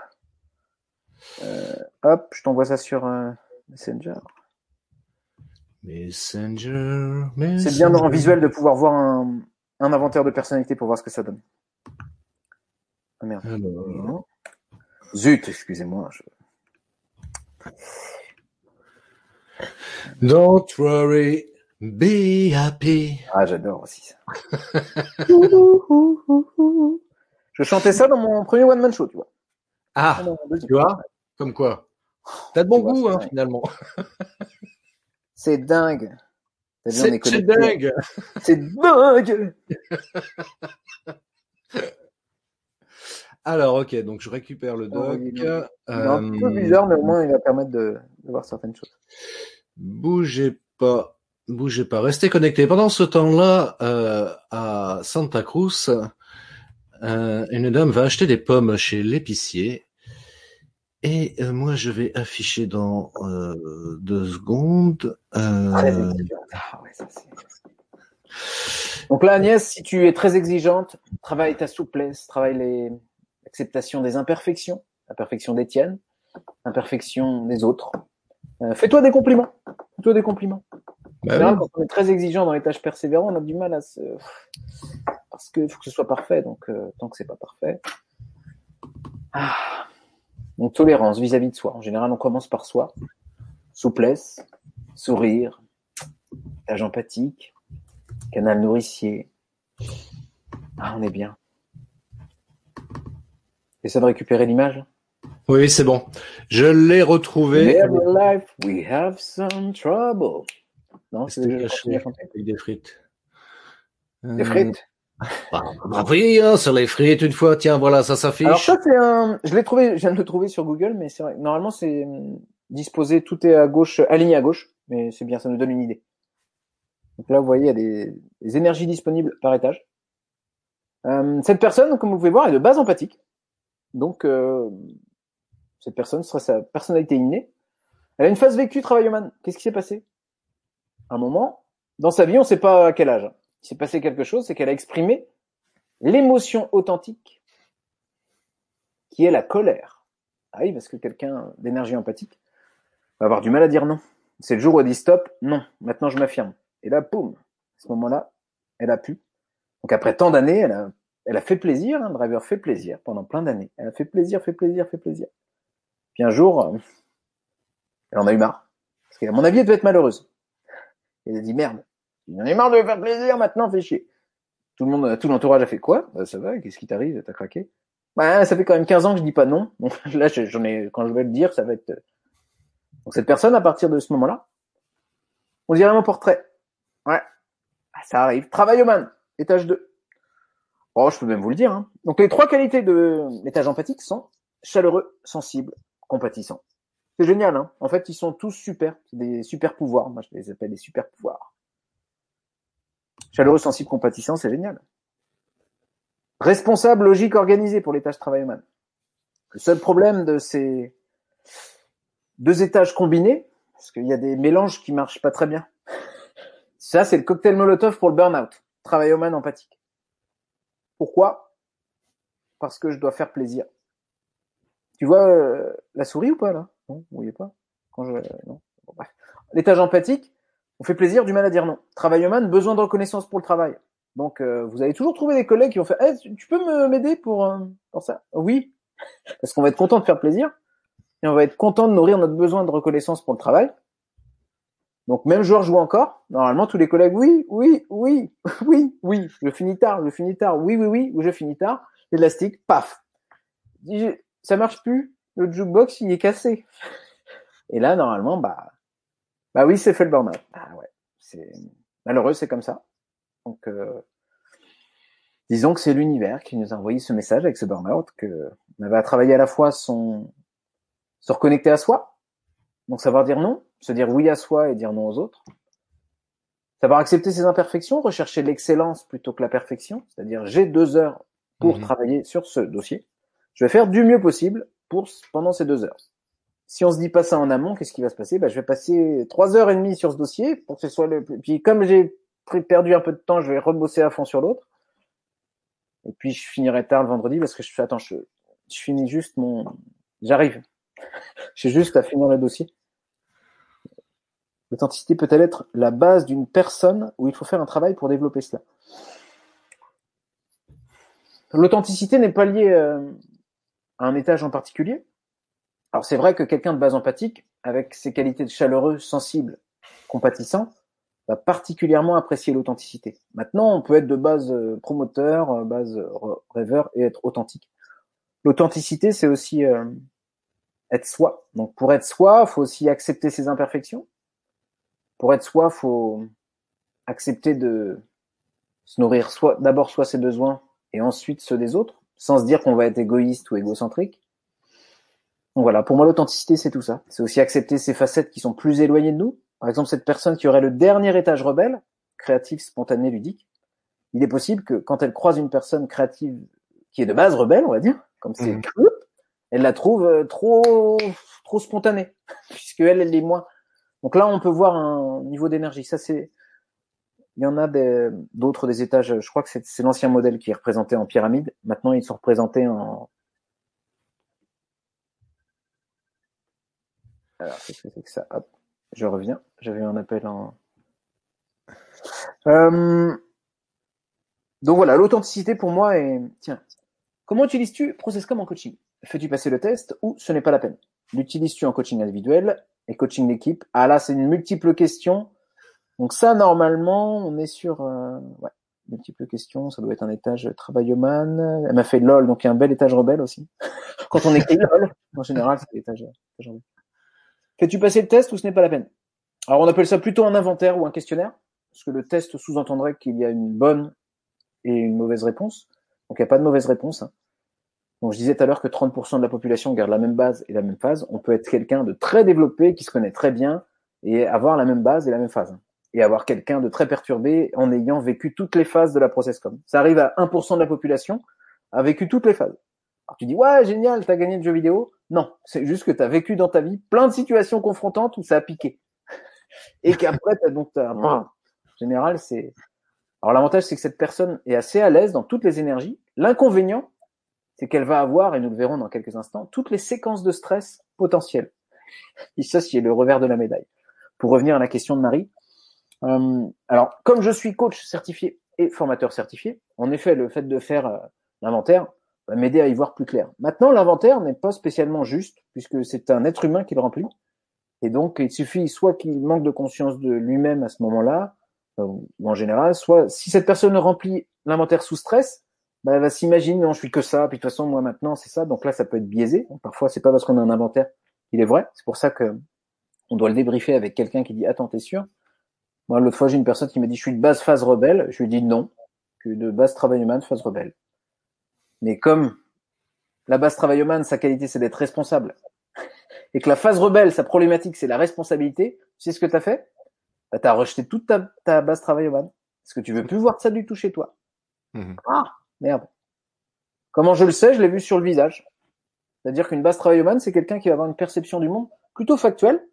Euh, hop, je t'envoie ça sur euh, Messenger. Messenger. C'est bien en visuel de pouvoir voir un, un inventaire de personnalité pour voir ce que ça donne. Ah merde. Alors. Zut, excusez-moi. je- Don't worry, happy. Ah, j'adore aussi ça. *laughs* je chantais ça dans mon premier one-man show, tu vois. Ah, deuxième. tu vois Comme quoi. T'as de bon Tu goût, hein, dingue. finalement. C'est dingue. C'est dingue. C'est *laughs* dingue. Alors, ok, donc je récupère le doc. Oh, il est- Il est un Euh, peu bizarre, mais au moins il va permettre de, de voir certaines choses. Bougez pas, bougez pas, restez connectés. Pendant ce temps-là, euh, à Santa Cruz, euh, une dame va acheter des pommes chez l'épicier. Et euh, moi, je vais afficher dans deux secondes. Ah c'est- Donc là, Agnès, si tu es très exigeante, travaille ta souplesse, travaille l'acceptation des imperfections, l'imperfection d'Étienne, l'imperfection des autres. Fais-toi des compliments. Fais-toi des compliments. Bah oui. quand on est très exigeant dans les tâches persévérantes, on a du mal à se... Parce qu'il faut que ce soit parfait, donc euh, tant que c'est pas parfait. Ah. Donc tolérance vis-à-vis de soi. En général, on commence par soi. Souplesse, sourire, tâche empathique, canal nourricier. Ah, on est bien. Et ça de récupérer l'image Oui, c'est bon. Je l'ai retrouvé. Life we have some trouble. Non, c'est C'était caché avec des frites? Des Euh, frites. Bah, bah oui, hein, sur les frites une fois. Tiens, voilà, ça s'affiche. Alors ça c'est un, je l'ai trouvé, je viens de le trouver sur Google, mais c'est vrai. Normalement c'est hum, disposé, tout est à gauche, aligné à gauche, mais c'est bien, ça nous donne une idée. Donc là vous voyez il y a des, des énergies disponibles par étage. Euh, cette personne, comme vous pouvez voir, est de base empathique. Donc euh, cette personne serait sa personnalité innée. Elle a une phase vécue travailloman. Qu'est-ce qui s'est passé? Un moment dans sa vie, on ne sait pas à quel âge. Il s'est passé quelque chose, c'est qu'elle a exprimé l'émotion authentique qui est la colère. Ah oui, parce que quelqu'un d'énergie empathique va avoir du mal à dire non. C'est le jour où elle dit stop, non, maintenant je m'affirme. Et là, boum, à ce moment-là, elle a pu. Donc après tant d'années, elle a, elle a fait plaisir, un driver fait plaisir pendant plein d'années. Elle a fait plaisir, fait plaisir, fait plaisir. Puis un jour, euh, elle en a eu marre. Parce qu'à mon avis, elle devait être malheureuse. Elle a dit merde, j'en ai marre de me faire plaisir, maintenant fais chier. Tout le monde, tout l'entourage a fait quoi? Bah, Ça va, qu'est-ce qui t'arrive? T'as craqué? Bah, Ça fait quand même 15 ans que je dis pas non. *laughs* Là, je- j'en ai, quand je vais le dire, ça va être... Donc cette personne, à partir de ce moment-là, on dirait mon portrait. Ouais, Ah, ça arrive. Travailloman, étage 2. Oh, je peux même vous le dire. Hein. Donc les trois qualités de l'étage empathique sont chaleureux, sensible, compatissant. C'est génial. Hein. En fait, ils sont tous super. C'est des super pouvoirs. Moi, je les appelle des super pouvoirs. Chaleureux, sensible, compatissant, c'est génial. Responsable, logique, organisé pour les tâches travailloman. Le seul problème de ces deux étages combinés, parce qu'il y a des mélanges qui marchent pas très bien. *laughs* Ça, c'est le cocktail Molotov pour le burn-out. Travailloman empathique. Pourquoi? Parce que je dois faire plaisir. Tu vois euh, la souris ou pas là? Non, vous voyez pas? Quand je non. Bon, bref. L'étage empathique, on fait plaisir, du mal à dire non. Travailloman, besoin de reconnaissance pour le travail. Donc, euh, vous allez toujours trouver des collègues qui vont faire Eh, tu- peux m'aider pour, euh, pour ça? Oui. Parce qu'on va être content de faire plaisir et on va être content de nourrir notre besoin de reconnaissance pour le travail. Donc, même joueur joue encore. Normalement, tous les collègues Oui, oui, oui, *laughs* oui, oui. Je finis tard, je finis tard. Oui, oui, oui, ou je finis tard. L'élastique, paf. Ça marche plus. Le jukebox, il est cassé. Et là, normalement, bah, bah oui, c'est fait le burn-out. Ah ouais, c'est malheureux, c'est comme ça. Donc, euh, disons que c'est l'univers qui nous a envoyé ce message avec ce burn-out que on avait à travailler à la fois son, se reconnecter à soi, donc savoir dire non, se dire oui à soi et dire non aux autres, savoir accepter ses imperfections, rechercher l'excellence plutôt que la perfection, c'est-à-dire j'ai deux heures pour Mhm. travailler sur ce dossier, je vais faire du mieux possible pour pendant ces deux heures. Si on se dit pas ça en amont, qu'est-ce qui va se passer? Bah, Je vais passer trois heures et demie sur ce dossier pour que ce soit le. Puis comme j'ai perdu un peu de temps, je vais rebosser à fond sur l'autre. Et puis je finirai tard le vendredi parce que je fais attends, je, je finis juste mon... J'arrive. *laughs* J'ai juste à finir le dossier. L'authenticité peut-elle être la base d'une personne où il faut faire un travail pour développer cela? L'authenticité n'est pas liée euh, un étage en particulier. Alors c'est vrai que quelqu'un de base empathique, avec ses qualités de chaleureux, sensible, compatissant, va particulièrement apprécier l'authenticité. Maintenant, on peut être de base euh, promoteur, euh, base euh, rêveur et être authentique. L'authenticité, c'est aussi être soi. Donc pour être soi, il faut aussi accepter ses imperfections. Pour être soi, faut accepter de se nourrir soit d'abord soit ses besoins et ensuite ceux des autres, sans se dire qu'on va être égoïste ou égocentrique. Donc voilà, pour moi l'authenticité c'est tout ça. C'est aussi accepter ces facettes qui sont plus éloignées de nous. Par exemple, cette personne qui aurait le dernier étage rebelle, créatif, spontané, ludique, il est possible que quand elle croise une personne créative qui est de base rebelle, on va dire, comme c'est Mhm. elle la trouve euh, trop trop spontanée, *laughs* puisque elle, elle est moins. Donc là, on peut voir un niveau d'énergie. Ça, c'est il y en a d'autres des étages. Je crois que c'est c'est l'ancien modèle qui est représenté en pyramide. Maintenant, ils sont représentés en. Alors, qu'est-ce que c'est que ça? Hop, je reviens. J'avais un appel en. Euh, Donc voilà, l'authenticité pour moi est. Tiens, comment utilises-tu ProcessCom en coaching? Fais-tu passer le test ou ce n'est pas la peine? L'utilises-tu en coaching individuel? Et coaching d'équipe? Ah là, c'est une multiple question. Donc ça, normalement, on est sur euh, ouais, multiples questions. Ça doit être un étage travailloman. Elle m'a fait LOL, donc il y a un bel étage rebelle aussi. *laughs* Quand on écrit LOL, en général, c'est l'étage étage rebelle. Fais-tu passer le test ou ce n'est pas la peine? Alors on appelle ça plutôt un inventaire ou un questionnaire, parce que le test sous-entendrait qu'il y a une bonne et une mauvaise réponse. Donc il n'y a pas de mauvaise réponse. Hein. Donc je disais tout à l'heure que 30% de la population garde la même base et la même phase. On peut être quelqu'un de très développé, qui se connaît très bien, et avoir la même base et la même phase et avoir quelqu'un de très perturbé en ayant vécu toutes les phases de la process-com. Ça arrive à 1% de la population a vécu toutes les phases. Alors tu dis ouais génial, t'as gagné le jeu vidéo. Non, c'est juste que t'as vécu dans ta vie plein de situations confrontantes où ça a piqué *laughs* et qu'après t'as donc t'as... en général c'est. Alors l'avantage c'est que cette personne est assez à l'aise dans toutes les énergies. L'inconvénient c'est qu'elle va avoir et nous le verrons dans quelques instants toutes les séquences de stress potentielles. Et ça c'est le revers de la médaille. Pour revenir à la question de Marie, euh, alors, comme je suis coach certifié et formateur certifié, en effet, le fait de faire euh, l'inventaire va m'aider à y voir plus clair. Maintenant, l'inventaire n'est pas spécialement juste, puisque c'est un être humain qui le remplit. Et donc, il suffit soit qu'il manque de conscience de lui-même à ce moment-là, euh, ou en général, soit si cette personne remplit l'inventaire sous stress, bah, elle va s'imaginer non, je suis que ça, puis de toute façon, moi maintenant, c'est ça. Donc là, ça peut être biaisé. parfois, c'est pas parce qu'on a un inventaire qu'il est vrai. C'est pour ça que on doit le débriefer avec quelqu'un qui dit attends, t'es sûr? Moi, l'autre fois, j'ai une personne qui m'a dit, je suis de base phase rebelle. Je lui ai dit non, que de base travailleman, phase rebelle. Mais comme la base travailleman, sa qualité, c'est d'être responsable, *laughs* et que la phase rebelle, sa problématique, c'est la responsabilité, tu sais ce que tu as fait? Bah, Tu as rejeté toute ta, ta base travailleman. Parce que tu veux plus voir ça du tout chez toi. Mmh ah, merde. Comment je le sais? Je l'ai vu sur le visage. C'est-à-dire qu'une base travailleman, c'est quelqu'un qui va avoir une perception du monde plutôt factuelle.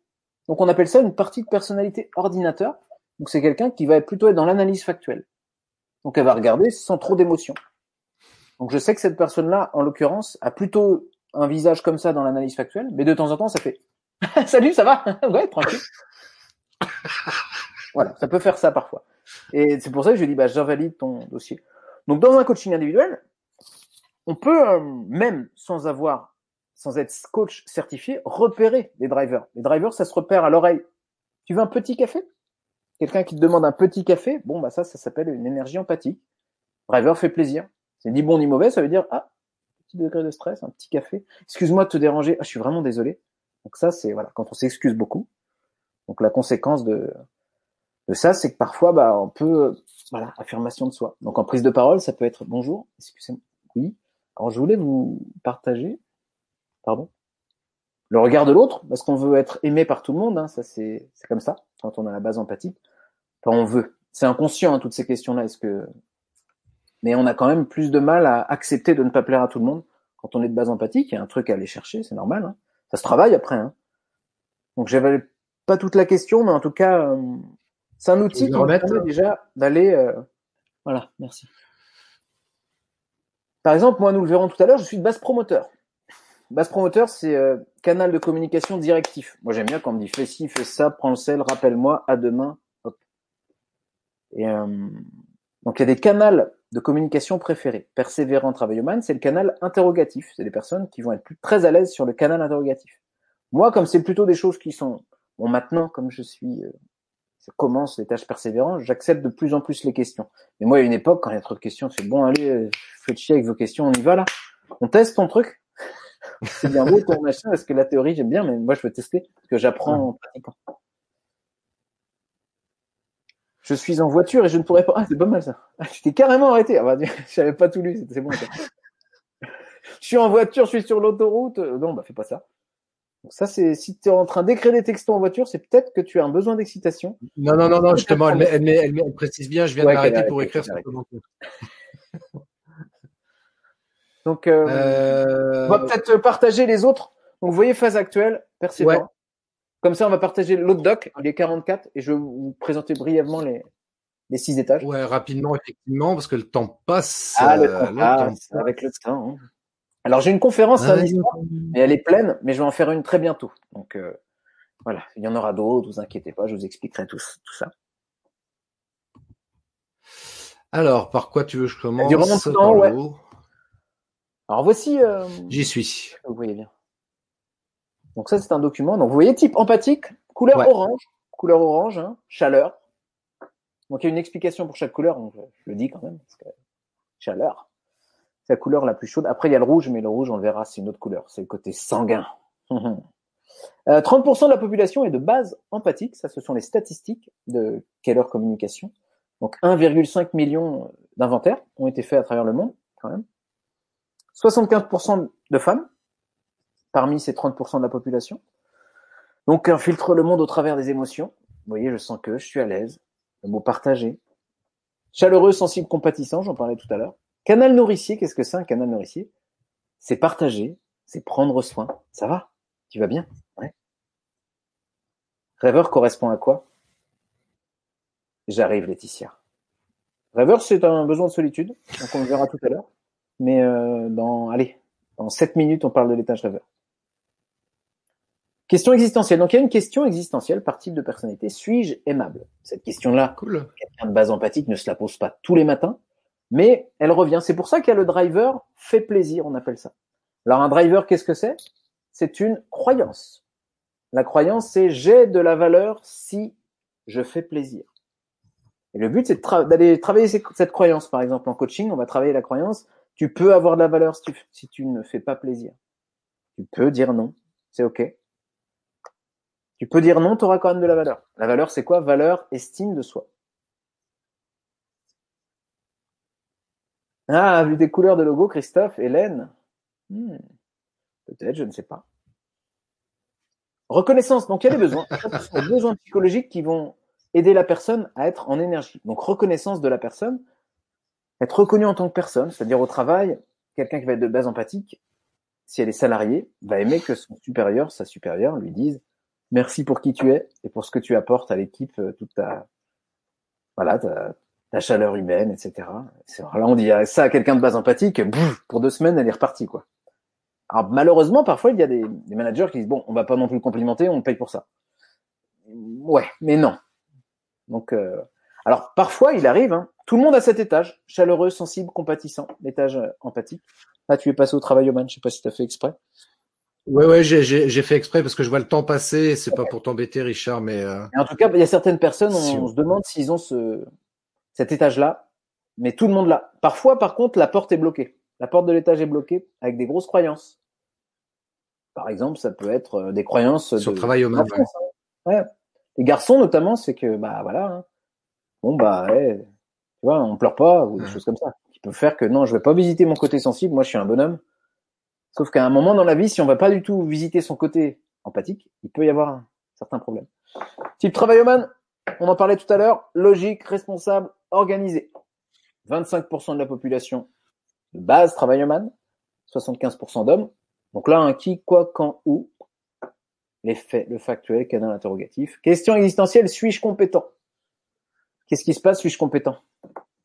Donc on appelle ça une partie de personnalité ordinateur. Donc c'est quelqu'un qui va plutôt être dans l'analyse factuelle. Donc elle va regarder sans trop d'émotion. Donc je sais que cette personne-là, en l'occurrence, a plutôt un visage comme ça dans l'analyse factuelle, mais de temps en temps, ça fait *laughs* Salut, ça va *laughs* Ouais, tranquille. *laughs* voilà, ça peut faire ça parfois. Et c'est pour ça que je dis bah j'invalide ton dossier. Donc dans un coaching individuel, on peut euh, même sans avoir, sans être coach certifié, repérer les drivers. Les drivers, ça se repère à l'oreille. Tu veux un petit café? Quelqu'un qui te demande un petit café, bon, bah ça, ça s'appelle une énergie empathique. Driver fait plaisir. C'est ni bon ni mauvais, ça veut dire, ah, petit degré de stress, un petit café. Excuse-moi de te déranger. Ah, je suis vraiment désolé. Donc ça, c'est, voilà, quand on s'excuse beaucoup. Donc la conséquence de, de ça, c'est que parfois, bah, on peut, voilà, affirmation de soi. Donc en prise de parole, ça peut être bonjour, excusez-moi, oui. Alors je voulais vous partager, pardon, le regard de l'autre, parce qu'on veut être aimé par tout le monde. Hein, ça c'est comme ça quand on a la base empathique on veut. C'est inconscient, hein, toutes ces questions-là. Est-ce que, mais on a quand même plus de mal à accepter de ne pas plaire à tout le monde quand on est de base empathique. Il y a un truc à aller chercher, c'est normal. Hein. Ça se travaille après. Hein. Donc j'avais pas toute la question, mais en tout cas, euh, c'est un outil qui permet déjà d'aller. Euh, voilà, merci. Par exemple, moi, nous le verrons tout à l'heure, je suis de base promoteur. Base promoteur, c'est euh, canal de communication directif. Moi, j'aime bien quand on me dit fais ci, fais ça, prends le sel, rappelle-moi, à demain, et, euh, donc il y a des canaux de communication préférés. Persévérant, travailloman, c'est le canal interrogatif. C'est des personnes qui vont être plus très à l'aise sur le canal interrogatif. Moi, comme c'est plutôt des choses qui sont bon maintenant, comme je suis, euh, je commence les tâches persévérantes, j'accepte de plus en plus les questions. Mais moi, il y a une époque quand il y a trop de questions, c'est bon, allez, euh, faites chier avec vos questions, on y va là. On teste ton truc. *laughs* c'est bien beau ton machin, parce que la théorie j'aime bien, mais moi je veux tester parce que j'apprends en pratiquant. Je suis en voiture et je ne pourrais pas. Ah, c'est pas mal ça. Ah, tu t'es carrément arrêté. Ah, bah, *laughs* je n'avais pas tout lu. C'est bon. Ça. je suis en voiture, je suis sur l'autoroute. Non, bah fais pas ça. Donc ça, c'est si tu es en train d'écrire des textos en voiture, c'est peut-être que tu as un besoin d'excitation. Non, non, non, non, justement, elle, elle, elle, elle, précise bien, je viens d'arrêter pour écrire ce Donc, euh, euh... on va peut-être partager les autres. Donc, vous voyez, phase actuelle, persévérant. Comme ça, on va partager l'autre doc, il est 44, et je vais vous présenter brièvement les, les six étages. Ouais, rapidement, effectivement, parce que le temps passe. Ah, le temps, euh, passe, avec le temps. Hein. Alors, j'ai une conférence à mais elle est pleine, mais je vais en faire une très bientôt. Donc, euh, voilà, il y en aura d'autres, vous inquiétez pas, je vous expliquerai tout, tout ça. Alors, par quoi tu veux que je commence? temps, ouais. Alors, voici... Euh... J'y suis. Vous voyez bien. Donc ça, c'est un document. Donc vous voyez, type empathique, couleur orange, couleur orange, hein, chaleur. Donc il y a une explication pour chaque couleur, donc je le dis quand même, parce que chaleur, c'est la couleur la plus chaude. Après il y a le rouge, mais le rouge on le verra, c'est une autre couleur, c'est le côté sanguin. *laughs* 30% de la population est de base empathique, ça ce sont les statistiques de Keller Communication. Donc 1,5 million d'inventaires ont été faits à travers le monde, quand même. 75% de femmes parmi ces 30% de la population. Donc infiltre le monde au travers des émotions. Vous voyez, je sens que je suis à l'aise. Le mot partagé. Chaleureux, sensible, compatissant, j'en parlais tout à l'heure. Canal nourricier, qu'est-ce que c'est un canal nourricier? C'est partager, c'est prendre soin. Ça va? Tu vas bien? Ouais. Rêveur correspond à quoi? J'arrive, Laetitia. Rêveur, c'est un besoin de solitude, donc on le verra tout à l'heure. Mais euh, dans, allez, dans 7 minutes, on parle de l'étage rêveur. Question existentielle. Donc il y a une question existentielle par type de personnalité. Suis-je aimable? Cette question-là, Cool. quelqu'un de base empathique ne se la pose pas tous les matins, mais elle revient. C'est pour ça qu'il y a le driver fait plaisir, on appelle ça. Alors un driver, qu'est-ce que c'est? C'est une croyance. La croyance, c'est j'ai de la valeur si je fais plaisir. Et le but, c'est tra- d'aller travailler cette croyance. Par exemple, en coaching, on va travailler la croyance. Tu peux avoir de la valeur si tu, si tu ne fais pas plaisir. Tu peux dire non. C'est OK. Tu peux dire non, tu auras quand même de la valeur. La valeur, c'est quoi? Valeur, estime de soi. Ah, vu des couleurs de logo, Christophe, Hélène Hmm, Peut-être, je ne sais pas. Reconnaissance. Donc, il y a des besoins. Ce sont des besoins psychologiques qui vont aider la personne à être en énergie. Donc, reconnaissance de la personne, être reconnu en tant que personne, c'est-à-dire au travail, quelqu'un qui va être de base empathique, si elle est salariée, va aimer que son supérieur, sa supérieure, lui dise merci pour qui tu es et pour ce que tu apportes à l'équipe, euh, toute ta, voilà, ta, ta chaleur humaine, etc. Là, on dit ça à quelqu'un de base empathique, bouf, pour deux semaines, elle est repartie, quoi. Alors, malheureusement, parfois, il y a des, managers qui disent, bon, on va pas non plus le complimenter, on paye pour ça. Ouais, mais non. Donc, euh, alors, parfois, il arrive, hein, tout le monde a cet étage, chaleureux, sensible, compatissant, l'étage euh, empathique. Là, tu es passé au travail, Oman, je sais pas si tu as fait exprès. Ouais, ouais, j'ai, fait exprès parce que je vois le temps passer. C'est pas pour t'embêter, Richard, mais euh, Et en tout cas, il y a certaines personnes, on, Si. on se demande s'ils ont ce, cet étage-là, mais tout le monde l'a. Parfois, par contre, la porte est bloquée. La porte de l'étage est bloquée avec des grosses croyances. Par exemple, ça peut être euh, des croyances sur de le travail au même. d'enfance, hein. Ouais. Les garçons, notamment, c'est que, bah voilà, hein. bon bah, ouais, tu vois, on pleure pas ou des Ouais. choses comme ça, qui peuvent faire que non, je vais pas visiter mon côté sensible. Moi, je suis un bonhomme. Sauf qu'à un moment dans la vie, si on va pas du tout visiter son côté empathique, il peut y avoir un certain problème. Type travailloman, on en parlait tout à l'heure, logique, responsable, organisé. 25% de la population de base travailloman, 75% d'hommes. Donc là, un qui, quoi, quand, où. Les faits, le factuel, canal interrogatif. Question existentielle, suis-je compétent? Qu'est-ce qui se passe, suis-je compétent?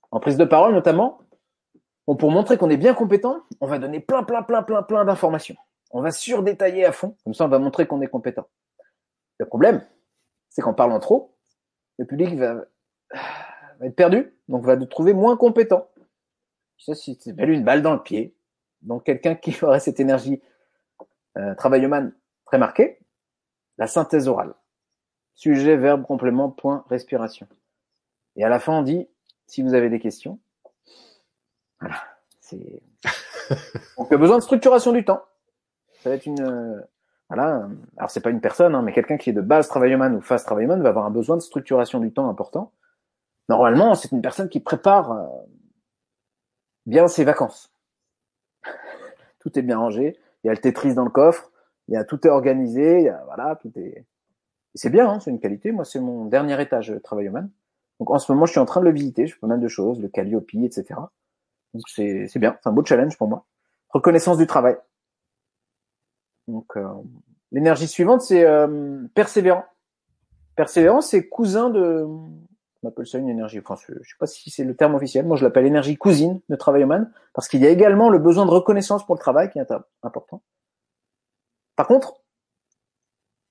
En prise de parole notamment, bon, pour montrer qu'on est bien compétent, on va donner plein, plein, plein, plein, plein d'informations. On va surdétailler à fond, comme ça on va montrer qu'on est compétent. Le problème, c'est qu'en parlant trop, le public va, être perdu, donc va nous trouver moins compétent. Ça, c'est une balle dans le pied. Donc quelqu'un qui *laughs* aurait cette énergie euh, travailloman très marquée, la synthèse orale. Sujet, verbe, complément, point, respiration. Et à la fin, on dit, si vous avez des questions, voilà, c'est... *laughs* Donc, il y a besoin de structuration du temps. Ça va être une... euh, voilà, euh, alors c'est pas une personne, hein, mais quelqu'un qui est de base travailloman ou face travailloman va avoir un besoin de structuration du temps important. Normalement, c'est une personne qui prépare euh, bien ses vacances. *laughs* tout est bien rangé, il y a le Tetris dans le coffre, il y a tout est organisé, il y a, voilà, tout est. et c'est bien, hein, c'est une qualité. Moi, c'est mon dernier étage euh, travailloman. Donc en ce moment, je suis en train de le visiter. Je fais pas mal de choses, le Calliope, etc. C'est bien, c'est un beau challenge pour moi. Reconnaissance du travail. Donc euh, l'énergie suivante, c'est euh, persévérant. Persévérant, c'est cousin de, on appelle ça une énergie. Enfin, je je sais pas si c'est le terme officiel. Moi, je l'appelle énergie cousine de travailloman parce qu'il y a également le besoin de reconnaissance pour le travail qui est important. Par contre,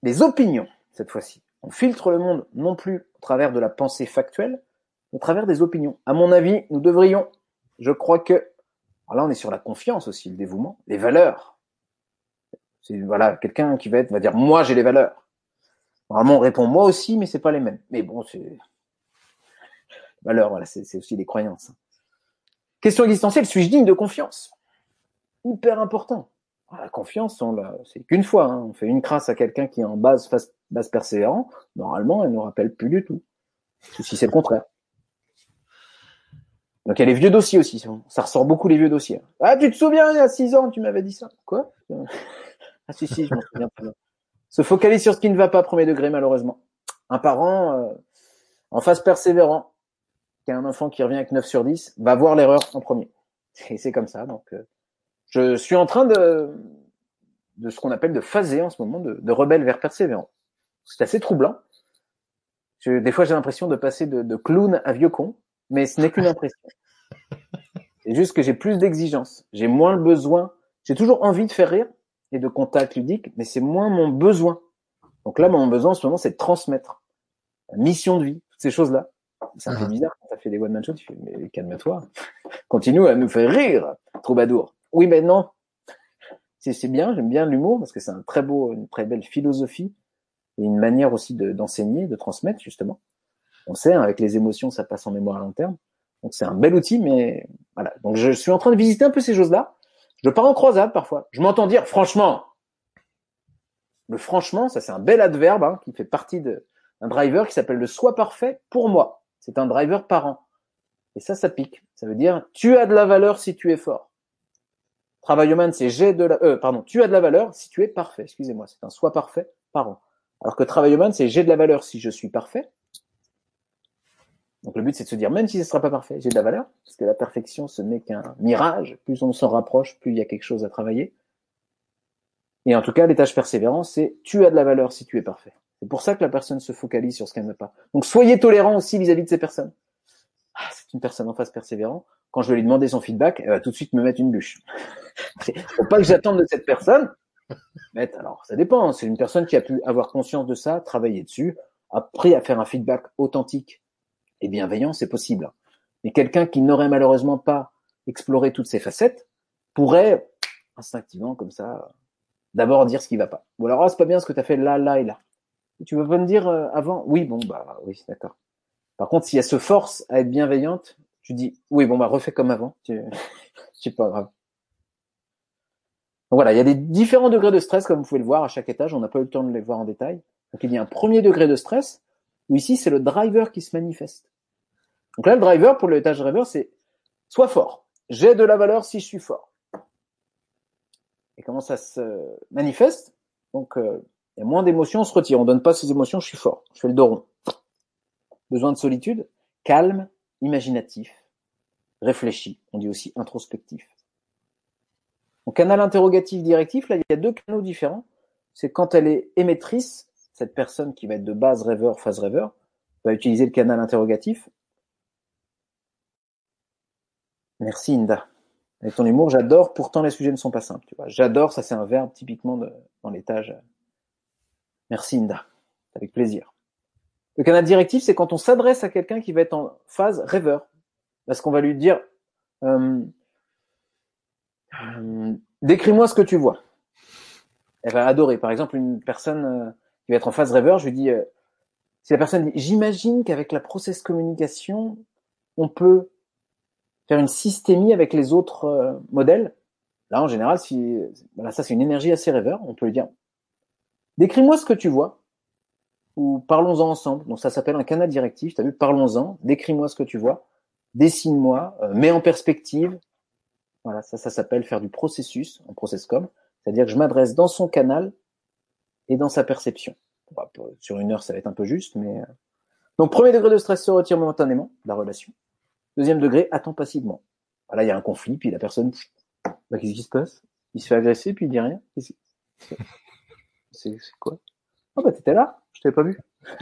les opinions, cette fois-ci. On filtre le monde non plus au travers de la pensée factuelle, mais au travers des opinions. À mon avis, nous devrions, je crois que, alors là on est sur la confiance aussi, le dévouement, les valeurs. Voilà quelqu'un qui va être va dire moi j'ai les valeurs. Normalement on répond moi aussi, mais c'est pas les mêmes. Mais bon c'est valeurs, voilà, c'est aussi des croyances. Question existentielle, suis-je digne de confiance? Hyper important. Ah, la confiance, on c'est qu'une fois. Hein. On fait une crasse à quelqu'un qui est en base, base persévérant. Normalement, elle ne rappelle plus du tout. Si c'est le contraire. Donc il y a les vieux dossiers aussi. Ça ressort beaucoup les vieux dossiers. Ah, tu te souviens, il y a six ans, tu m'avais dit ça? Quoi? Ah si, si, je m'en souviens bien. Se focaliser sur ce qui ne va pas, premier degré, malheureusement. Un parent euh, en phase persévérant, qui a un enfant qui revient avec 9 sur 10, va voir l'erreur en premier. Et c'est comme ça. Donc, euh, je suis en train de, de ce qu'on appelle de phaser en ce moment, de, de rebelle vers persévérant. C'est assez troublant. Je, des fois, j'ai l'impression de passer de, de clown à vieux con mais ce n'est qu'une impression. C'est juste que j'ai plus d'exigences. J'ai moins le besoin. J'ai toujours envie de faire rire et de contact ludique, mais c'est moins mon besoin. Donc là, mon besoin en ce moment, c'est de transmettre. La mission de vie, toutes ces choses-là. C'est un peu uh-huh. bizarre quand t'as fait des one-man shows, tu fais, mais calme-toi. *laughs* Continue à nous faire rire, troubadour. Oui, mais non. C'est bien, j'aime bien l'humour parce que c'est un très beau, une très belle philosophie et une manière aussi d'enseigner, de transmettre, justement. On sait, hein, avec les émotions, ça passe en mémoire à long terme. Donc c'est un bel outil, mais voilà. Donc je suis en train de visiter un peu ces choses-là. Je pars en croisade parfois. Je m'entends dire franchement. Le franchement, ça c'est un bel adverbe hein, qui fait partie d'un driver qui s'appelle le soit parfait pour moi. C'est un driver parent. Et ça, ça pique. Ça veut dire tu as de la valeur si tu es fort. Travailloman, c'est j'ai de la, euh, pardon, tu as de la valeur si tu es parfait. Excusez-moi, c'est un soit parfait parent. Alors que Travailloman, c'est j'ai de la valeur si je suis parfait. Donc le but, c'est de se dire, même si ce ne sera pas parfait, j'ai de la valeur, parce que la perfection, ce n'est qu'un mirage. Plus on s'en rapproche, plus il y a quelque chose à travailler. Et en tout cas, l'étage persévérant, c'est tu as de la valeur si tu es parfait. C'est pour ça que la personne se focalise sur ce qu'elle n'a pas. Donc soyez tolérant aussi vis-à-vis de ces personnes. Ah, c'est une personne en face persévérant. Quand je vais lui demander son feedback, elle va tout de suite me mettre une bûche. *laughs* Faut pas que j'attende de cette personne. Mais alors, ça dépend. C'est une personne qui a pu avoir conscience de ça, travailler dessus, appris à faire un feedback authentique et bienveillant, c'est possible. Mais quelqu'un qui n'aurait malheureusement pas exploré toutes ces facettes pourrait instinctivement comme ça d'abord dire ce qui va pas. Ou alors ah, c'est pas bien ce que tu as fait là, là et là. tu veux pas me dire euh, avant? Oui, bon bah oui, d'accord. Par contre, si elle se force à être bienveillante, tu dis oui, bon bah refais comme avant. *laughs* C'est pas grave. Voilà, il y a des différents degrés de stress comme vous pouvez le voir à chaque étage. On n'a pas eu le temps de les voir en détail. Donc il y a un premier degré de stress où ici c'est le driver qui se manifeste. Donc là, le driver, pour l'étage driver, c'est sois fort. J'ai de la valeur si je suis fort. Et comment ça se manifeste? Donc, euh, il y a moins d'émotions, on se retire. On donne pas ces émotions, je suis fort. Je fais le dos rond. Besoin de solitude, calme, imaginatif, réfléchi. On dit aussi introspectif. Donc, canal interrogatif directif, là, il y a deux canaux différents. C'est quand elle est émettrice, cette personne qui va être de base rêveur, phase rêveur, va utiliser le canal interrogatif. Merci Inda. Avec ton humour, j'adore, pourtant les sujets ne sont pas simples. Tu vois. J'adore, ça c'est un verbe typiquement dans l'étage. Merci Inda. Avec plaisir. Le canal directif, c'est quand on s'adresse à quelqu'un qui va être en phase rêveur. Parce qu'on va lui dire euh, euh, Décris-moi ce que tu vois. Elle va adorer. Par exemple, une personne euh, qui va être en phase rêveur, je lui dis, euh, si la personne dit, j'imagine qu'avec la process communication, on peut faire une systémie avec les autres euh, modèles. Là, en général, si, voilà, ça c'est une énergie assez rêveur, on peut lui dire, décris-moi ce que tu vois, ou parlons-en ensemble. Donc ça s'appelle un canal directif, tu as vu, parlons-en, décris-moi ce que tu vois, dessine-moi, euh, mets en perspective. Voilà, ça, ça s'appelle faire du processus, en process com, c'est-à-dire que je m'adresse dans son canal et dans sa perception. sur une heure, ça va être un peu juste, mais... Euh, donc, premier degré de stress se retire momentanément, la relation. Deuxième degré, attend passivement. Voilà, il y a un conflit, puis la personne, bah, qu'est-ce qui se passe? Il se fait agresser, puis il dit rien. C'est quoi? Oh bah t'étais là, je t'avais pas vu. *laughs*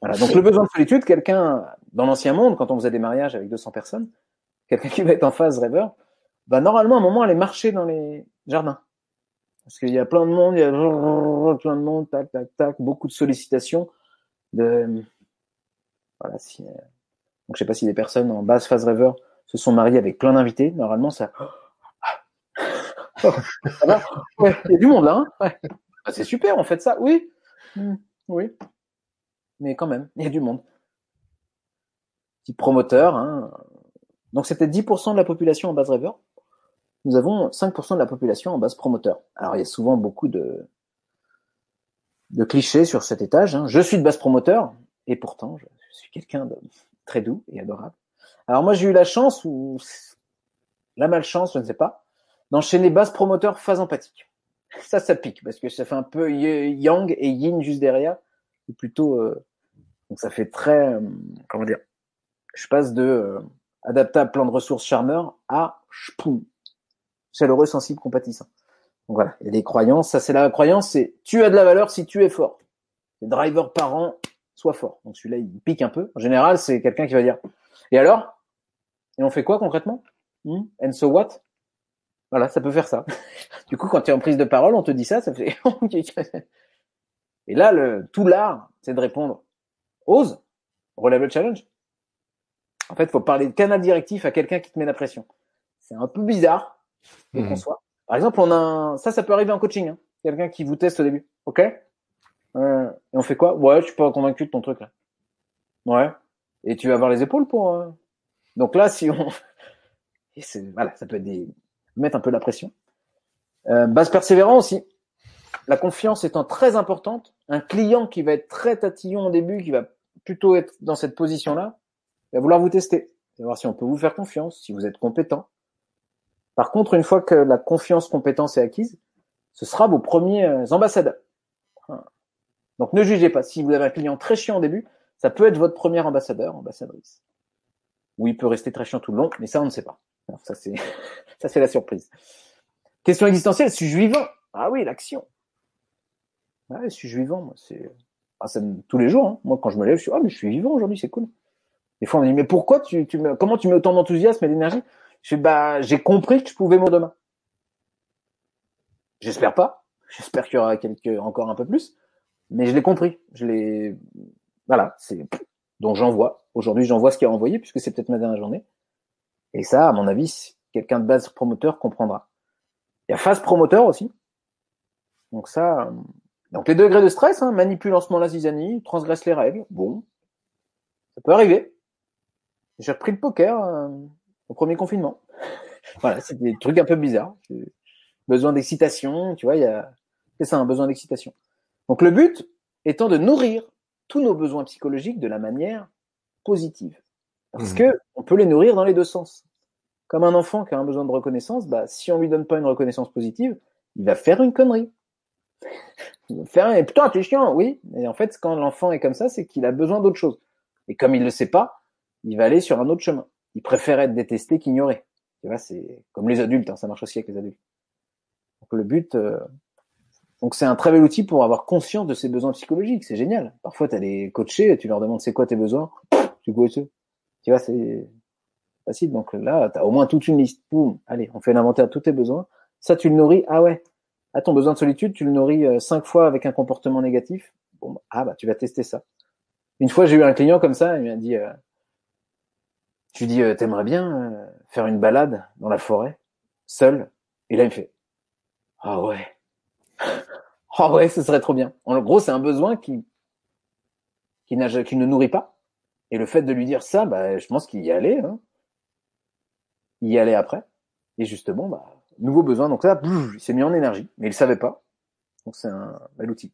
voilà, donc le besoin de solitude, quelqu'un dans l'ancien monde, quand on faisait des mariages avec 200 personnes, quelqu'un qui va être en phase rêveur, bah normalement à un moment aller marcher dans les jardins. Parce qu'il y a plein de monde, il y a plein de monde, tac, tac, tac, beaucoup de sollicitations. De... Voilà, si, euh, donc je sais pas si des personnes en basse phase rêveur se sont mariées avec plein d'invités. Normalement, ça. *gasps* ouais, il y a du monde là. Hein? Ah, c'est super, on fait ça. Oui, hmm, oui. Mais quand même, il y a du monde. petit promoteur. Hein. Donc c'était 10% de la population en base rêveur. Nous avons 5% de la population en base promoteur. Alors il y a souvent beaucoup de, de clichés sur cet étage. Hein. Je suis de base promoteur, et pourtant je, suis quelqu'un de très doux et adorable. Alors moi j'ai eu la chance, ou la malchance, je ne sais pas, d'enchaîner base promoteur phase empathique. *laughs* Ça, ça pique, parce que ça fait un peu yang et yin juste derrière, ou plutôt... Euh, donc ça fait très... Euh, comment dire Je passe de euh, adaptable plan de ressources charmeur à chpoum, chaleureux, sensible, compatissant. Donc voilà, il y a des croyances. Ça, c'est la croyance, c'est tu as de la valeur si tu es fort. Les drivers parents, sois fort. Donc celui-là, il pique un peu. En général, c'est quelqu'un qui va dire Et alors? Et on fait quoi concrètement? Hmm? And so what? Voilà, ça peut faire ça. *laughs* du coup, quand tu es en prise de parole, on te dit ça, ça fait *laughs* Et là, le, tout l'art, c'est de répondre Ose, relève le challenge. En fait, faut parler de canal directif à quelqu'un qui te met la pression. C'est un peu bizarre mmh. soit. Par exemple, on a un... ça, ça peut arriver en coaching. Hein. Quelqu'un qui vous teste au début. OK? Euh, Et on fait quoi? Ouais, je suis pas convaincu de ton truc là. Ouais. Et tu vas avoir les épaules pour. Euh... Donc là, si on, *laughs* Et voilà, ça peut être des... mettre un peu la pression. Euh, base persévérant aussi. La confiance étant très importante, un client qui va être très tatillon au début, qui va plutôt être dans cette position-là, va vouloir vous tester, va voir si on peut vous faire confiance, si vous êtes compétent. Par contre, une fois que la confiance compétence est acquise, ce sera vos premiers euh, ambassadeurs. Donc ne jugez pas. Si vous avez un client très chiant au début, ça peut être votre premier ambassadeur, ambassadrice. Ou il peut rester très chiant tout le long, mais ça on ne sait pas. ça c'est *laughs* ça c'est la surprise. Question existentielle, suis-je vivant? Ah oui, l'action. Ah, suis-je vivant Moi, c'est ah, tous les jours. Hein. Moi, quand je me lève, je suis ah mais je suis vivant aujourd'hui, c'est cool. Des fois, on me dit, mais pourquoi tu, tu me, comment tu mets autant d'enthousiasme et d'énergie? Je bah, j'ai compris que je pouvais mon demain. J'espère pas. J'espère qu'il y aura quelques, encore un peu plus. Mais je l'ai compris. Je l'ai, voilà, c'est, donc j'envoie. Aujourd'hui, j'envoie ce qui a envoyé puisque c'est peut-être ma dernière journée. Et ça, à mon avis, quelqu'un de base promoteur comprendra. Il y a phase promoteur aussi. Donc ça, donc les degrés de stress, hein, manipule ce moment la zizanie, transgresse les règles. Bon, ça peut arriver. J'ai repris le poker euh, au premier confinement. *laughs* voilà, c'est des trucs un peu bizarres. Besoin d'excitation, tu vois, il y a c'est ça, un besoin d'excitation. Donc le but étant de nourrir tous nos besoins psychologiques de la manière positive. Parce mmh. que on peut les nourrir dans les deux sens. Comme un enfant qui a un besoin de reconnaissance, bah, si on lui donne pas une reconnaissance positive, il va faire une connerie. *laughs* Il va faire, et putain, t'es chiant, oui. Et en fait, quand l'enfant est comme ça, c'est qu'il a besoin d'autre chose. Et comme il le sait pas, il va aller sur un autre chemin. Il préfère être détesté qu'ignoré. Tu vois, c'est comme les adultes, hein, ça marche aussi avec les adultes. Donc le but, euh, donc c'est un très bel outil pour avoir conscience de ses besoins psychologiques. C'est génial. Parfois, tu as des coachés, tu leur demandes c'est quoi tes besoins, tu vois, tu vois, c'est facile. Donc là, tu as au moins toute une liste. Boum, allez, on fait l'inventaire de tous tes besoins. Ça, tu le nourris. Ah ouais. À ton besoin de solitude, tu le nourris euh, cinq fois avec un comportement négatif. Bon, ah bah tu vas tester ça. Une fois, j'ai eu un client comme ça, il m'a dit, euh, je lui dis, euh, t'aimerais bien euh, faire une balade dans la forêt, seul? Et là, il me fait, ah ouais, *laughs* ah ouais, ce serait trop bien. En gros, c'est un besoin qui qui, qui ne nourrit pas. Et le fait de lui dire ça, bah, je pense qu'il y allait. Hein. Il y allait après. Et justement, bah, nouveau besoin. Donc là, il s'est mis en énergie, mais il savait pas. Donc c'est un bel outil.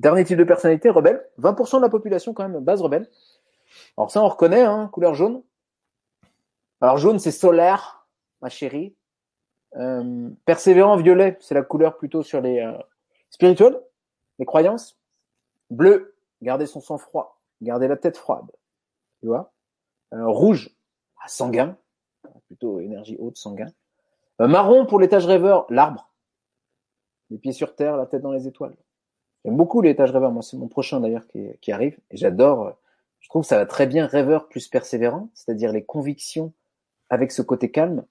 Dernier type de personnalité, rebelle. 20% de la population quand même, base rebelle. Alors ça, on reconnaît, hein, couleur jaune. Alors jaune, c'est solaire, ma chérie. Euh, persévérant, violet, c'est la couleur plutôt sur les euh, spirituels, les croyances. Bleu, garder son sang froid, garder la tête froide. Tu vois. Euh, rouge, ah, sanguin, plutôt énergie haute, sanguin. Euh, marron pour l'étage rêveur, l'arbre. Les pieds sur terre, la tête dans les étoiles. J'aime beaucoup l'étage rêveur. Moi, c'est mon prochain d'ailleurs qui, qui, arrive. Et j'adore. Euh, je trouve que ça va très bien rêveur plus persévérant, c'est-à-dire les convictions avec ce côté calme,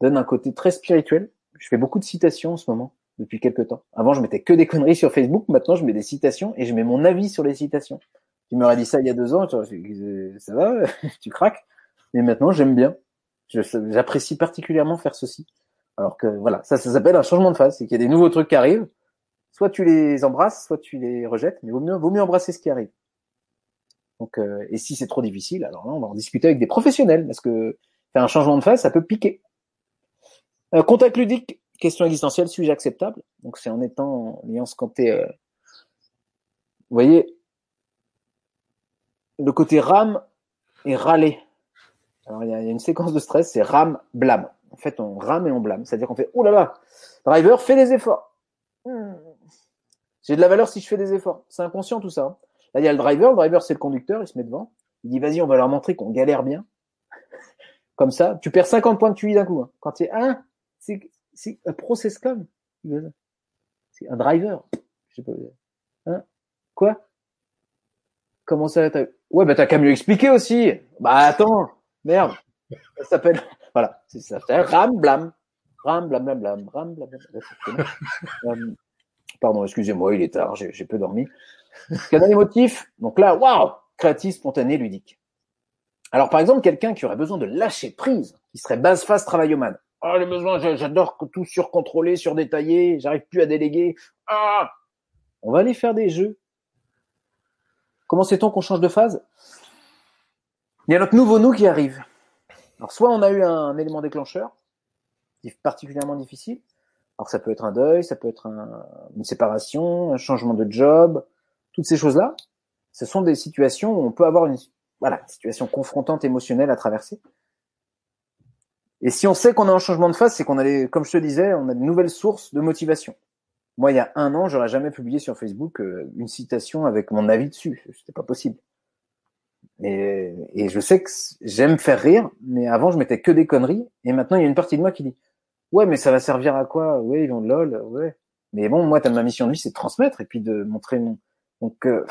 donne un côté très spirituel. Je fais beaucoup de citations en ce moment, depuis quelques temps. Avant, je mettais que des conneries sur Facebook. Maintenant, je mets des citations et je mets mon avis sur les citations. Tu m'aurais dit ça il y a deux ans, ça va, *laughs* tu craques. Mais maintenant, j'aime bien. J'apprécie particulièrement faire ceci. Alors que voilà, ça, ça s'appelle un changement de phase. C'est qu'il y a des nouveaux trucs qui arrivent. Soit tu les embrasses, soit tu les rejettes. Mais vaut mieux, vaut mieux embrasser ce qui arrive. Donc, euh, et si c'est trop difficile, alors là, on va en discuter avec des professionnels, parce que faire un changement de phase, ça peut piquer. Euh, contact ludique, question existentielle, suis-je acceptable? Donc, c'est en étant, en ayant euh, vous voyez, le côté rame et râler. Alors, il y, a, une séquence de stress, c'est rame, blâme. En fait, on rame et on blâme. C'est-à-dire qu'on fait, oh là là, driver, fais des efforts. Hmm. J'ai de la valeur si je fais des efforts. C'est inconscient tout ça. Hein. Là, il y a le driver. Le driver, c'est le conducteur. Il se met devant. Il dit, vas-y, on va leur montrer qu'on galère bien. Comme ça, tu perds 50 points de QI d'un coup. Hein. Quand tu es un, c'est, un process comme. C'est un driver. Je sais pas. Hein Quoi? Comment ça Ouais, bah t'as qu'à mieux expliquer aussi. Bah attends, merde. Ça s'appelle, voilà, c'est ça. Ram blam, ram blam blam blam, ram blam. Euh, pardon, excusez-moi, il est tard, j'ai peu dormi. Canal émotif. Donc là, waouh, créatif, spontané, ludique. Alors par exemple, quelqu'un qui aurait besoin de lâcher prise, qui serait base phase travaillomane. Ah, le besoin, j'adore tout surcontrôler, surdétailler, j'arrive plus à déléguer. Ah, on va aller faire des jeux. Comment sait-on qu'on change de phase? Il y a notre nouveau nous qui arrive. Alors soit on a eu un élément déclencheur, particulièrement difficile. Alors ça peut être un deuil, ça peut être une séparation, un changement de job, toutes ces choses-là. Ce sont des situations où on peut avoir une voilà, situation confrontante émotionnelle à traverser. Et si on sait qu'on a un changement de phase, c'est qu'on a, comme je te disais, on a de nouvelles sources de motivation. Moi, il y a un an, j'aurais jamais publié sur Facebook euh, une citation avec mon avis dessus. C'était pas possible. Et, je sais que j'aime faire rire, mais avant, je mettais que des conneries. Et maintenant, il y a une partie de moi qui dit, ouais, mais ça va servir à quoi? Ouais, ils vont lol, ouais. Mais bon, moi, ma mission de vie, c'est de transmettre et puis de montrer mon. Donc, euh,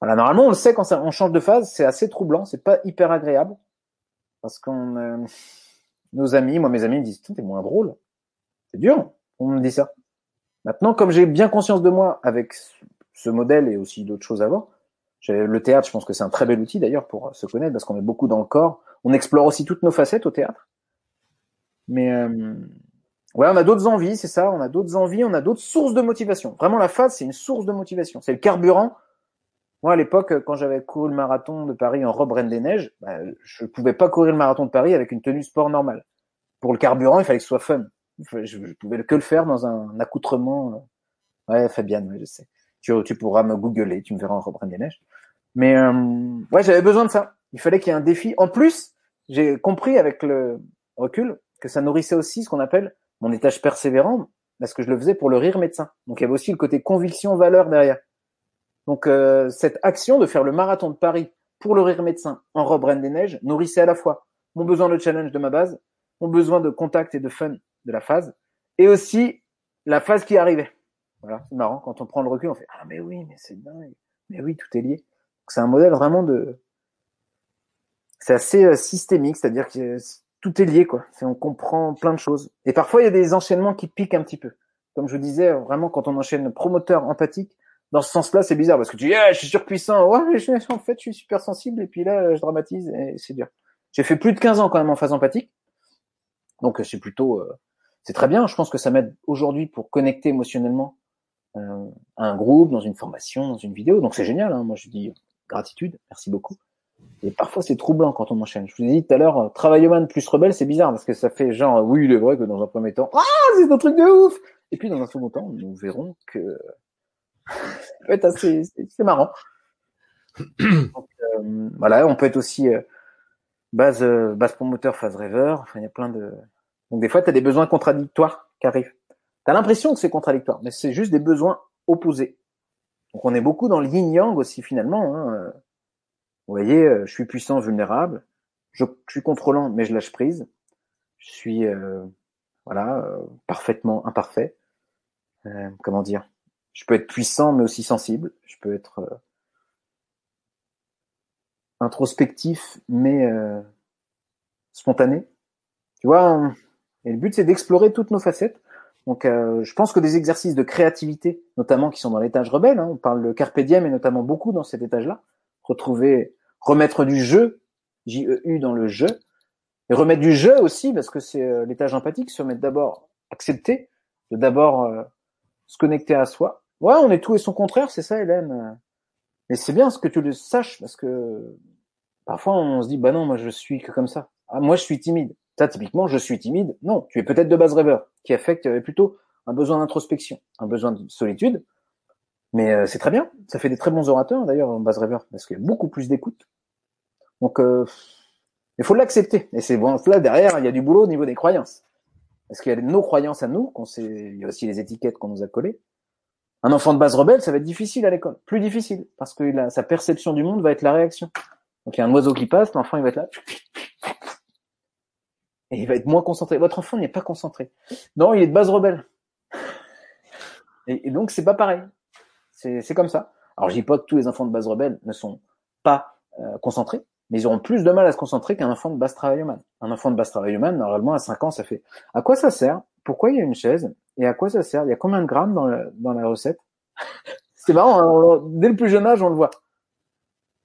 voilà, normalement, on le sait quand ça, on change de phase, c'est assez troublant, c'est pas hyper agréable parce qu'on, euh, nos amis, moi, mes amis me disent, t'es moins drôle. C'est dur. On me dit ça. Maintenant, comme j'ai bien conscience de moi avec ce modèle et aussi d'autres choses avant, le théâtre, je pense que c'est un très bel outil d'ailleurs pour se connaître parce qu'on est beaucoup dans le corps. On explore aussi toutes nos facettes au théâtre. Mais euh, ouais, on a d'autres envies, c'est ça. On a d'autres envies, on a d'autres sources de motivation. Vraiment, la phase, c'est une source de motivation. C'est le carburant. Moi, à l'époque, quand j'avais couru le marathon de Paris en robe Reine des Neiges, bah, je pouvais pas courir le marathon de Paris avec une tenue sport normale. Pour le carburant, il fallait que ce soit fun. Je, je pouvais que le faire dans un, accoutrement. Ouais, Fabienne, je sais. Tu, tu pourras me googler, tu me verras en robe Reine des Neiges. Mais euh, ouais, j'avais besoin de ça. Il fallait qu'il y ait un défi. En plus, j'ai compris avec le recul que ça nourrissait aussi ce qu'on appelle mon étage persévérant, parce que je le faisais pour le rire médecin. Donc il y avait aussi le côté conviction, valeur derrière. Donc euh, cette action de faire le marathon de Paris pour le rire médecin en robe reine des neiges nourrissait à la fois mon besoin de challenge de ma base, mon besoin de contact et de fun de la phase, et aussi la phase qui arrivait. Voilà, c'est marrant quand on prend le recul, on fait ah mais oui, mais c'est dingue, mais oui, tout est lié. C'est un modèle vraiment de, c'est assez euh, systémique, c'est-à-dire que tout est lié, quoi. On comprend plein de choses. Et parfois, il y a des enchaînements qui piquent un petit peu. Comme je vous disais, vraiment, quand on enchaîne promoteur empathique, dans ce sens-là, c'est bizarre parce que tu dis, je suis surpuissant. Ouais, je, en fait, je suis super sensible. Et puis là, je dramatise et c'est dur. J'ai fait plus de 15 ans quand même en phase empathique. Donc, c'est plutôt, euh, c'est très bien. Je pense que ça m'aide aujourd'hui pour connecter émotionnellement euh, à un groupe, dans une formation, dans une vidéo. Donc, c'est génial. Hein. Moi, je dis gratitude. Merci beaucoup. Et parfois, c'est troublant quand on enchaîne. Je vous ai dit tout à l'heure, euh, Travailloman plus rebelle, c'est bizarre parce que ça fait genre, oui, il est vrai que dans un premier temps, ah, c'est un truc de ouf! Et puis, dans un second temps, nous verrons que ça peut être assez, c'est marrant. *clears throat* Donc, euh, voilà, on peut être aussi euh, base, euh, base promoteur, phase rêveur. Enfin, il y a plein de. Donc, des fois, tu as des besoins contradictoires qui arrivent. Tu as l'impression que c'est contradictoire, mais c'est juste des besoins opposés. Donc, on est beaucoup dans le yin-yang aussi, finalement. Hein. Vous voyez, je suis puissant, vulnérable. Je, suis contrôlant, mais je lâche prise. Je suis euh, voilà euh, parfaitement imparfait. comment dire? Je peux être puissant, mais aussi sensible. Je peux être introspectif, mais spontané. Tu vois Et le but, c'est d'explorer toutes nos facettes. Donc, je pense que des exercices de créativité, notamment qui sont dans l'étage rebelle, hein, on parle de carpe diem et notamment beaucoup dans cet étage-là, retrouver remettre du jeu, J-E-U dans le jeu, et remettre du jeu aussi, parce que c'est euh, l'étage empathique, se remettre d'abord, accepter, de d'abord euh, se connecter à soi. Ouais, on est tout et son contraire, c'est ça, Hélène. Mais c'est bien ce que tu le saches parce que parfois on se dit bah non moi je suis que comme ça. Ah, moi je suis timide. Ça typiquement je suis timide. Non, tu es peut-être de base rêveur qui affecte plutôt un besoin d'introspection, un besoin de solitude. Mais euh, c'est très bien. Ça fait des très bons orateurs d'ailleurs en base rêveur parce qu'il y a beaucoup plus d'écoute. Donc euh, il faut l'accepter. Et c'est bon là derrière il y a du boulot au niveau des croyances. Parce qu'il y a nos croyances à nous, qu'on sait, il y a aussi les étiquettes qu'on nous a collées. Un enfant de base rebelle, ça va être difficile à l'école, plus difficile, parce que sa perception du monde va être la réaction. Donc il y a un oiseau qui passe, l'enfant il va être là, et il va être moins concentré. Votre enfant n'est pas concentré. Non, il est de base rebelle. Et, donc c'est pas pareil. C'est comme ça. Alors je dis pas que tous les enfants de base rebelle ne sont pas euh, concentrés, mais ils auront plus de mal à se concentrer qu'un enfant de base travaillomane. Un enfant de base travaillomane, normalement, à 5 ans, ça fait à quoi ça sert? Pourquoi il y a une chaise? Et à quoi ça sert? Il y a combien de grammes dans, dans la recette? *laughs* C'est marrant, hein, dès le plus jeune âge, on le voit.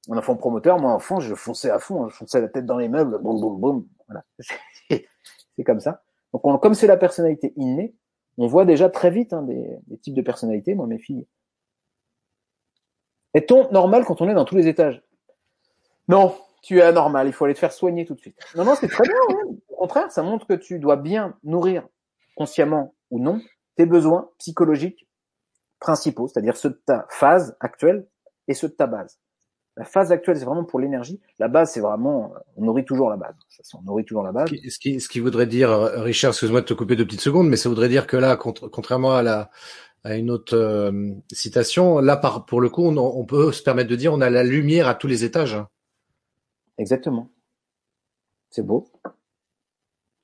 Un enfant promoteur, moi, enfant, je fonçais à fond, je fonçais la tête dans les meubles, boum, boum, boum. Voilà. *laughs* c'est comme ça. Donc, comme c'est la personnalité innée, on voit déjà très vite hein, des, des types de personnalités, moi, mes filles. Est-on normal quand on est dans tous les étages? Non, tu es anormal, il faut aller te faire soigner tout de suite. Non, non, c'est très bien. Au contraire, ça montre que tu dois bien nourrir, consciemment ou non, tes besoins psychologiques principaux, c'est-à-dire ceux de ta phase actuelle et ceux de ta base. La phase actuelle, c'est vraiment pour l'énergie. La base, c'est vraiment, on nourrit toujours la base. On nourrit toujours la base. Ce qui, ce qui voudrait dire, Richard, excuse-moi de te couper deux petites secondes, mais ça voudrait dire que là, contrairement à la, à une autre euh, citation, là, par, pour le coup, on, on, peut se permettre de dire, on a la lumière à tous les étages. Hein. Exactement. C'est beau.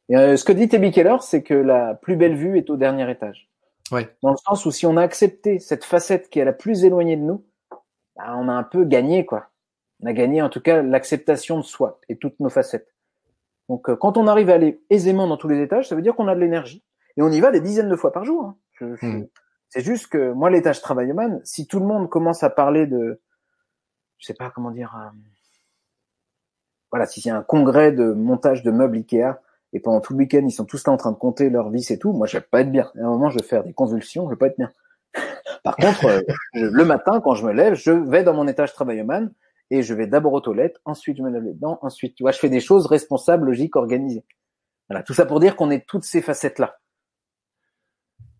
Et, euh, ce que dit Tebi Keller, c'est que la plus belle vue est au dernier étage. Ouais. Dans le sens où si on a accepté cette facette qui est la plus éloignée de nous, bah, on a un peu gagné, quoi. On a gagné en tout cas l'acceptation de soi et toutes nos facettes. Donc euh, quand on arrive à aller aisément dans tous les étages, ça veut dire qu'on a de l'énergie. Et on y va des dizaines de fois par jour. Hein. Hmm. C'est juste que moi, l'étage travailleman, si tout le monde commence à parler de, je sais pas comment dire, euh, voilà, y a un congrès de montage de meubles Ikea et pendant tout le week-end ils sont tous là en train de compter leurs vis et tout, moi je vais pas être bien. À un moment je vais faire des convulsions, je vais pas être bien. *laughs* Par contre, euh, le matin quand je me lève, je vais dans mon étage travailleman et je vais d'abord aux toilettes, ensuite je me lève les dents, ensuite tu vois, je fais des choses responsables, logiques, organisées. Voilà, tout ça pour dire qu'on est toutes ces facettes là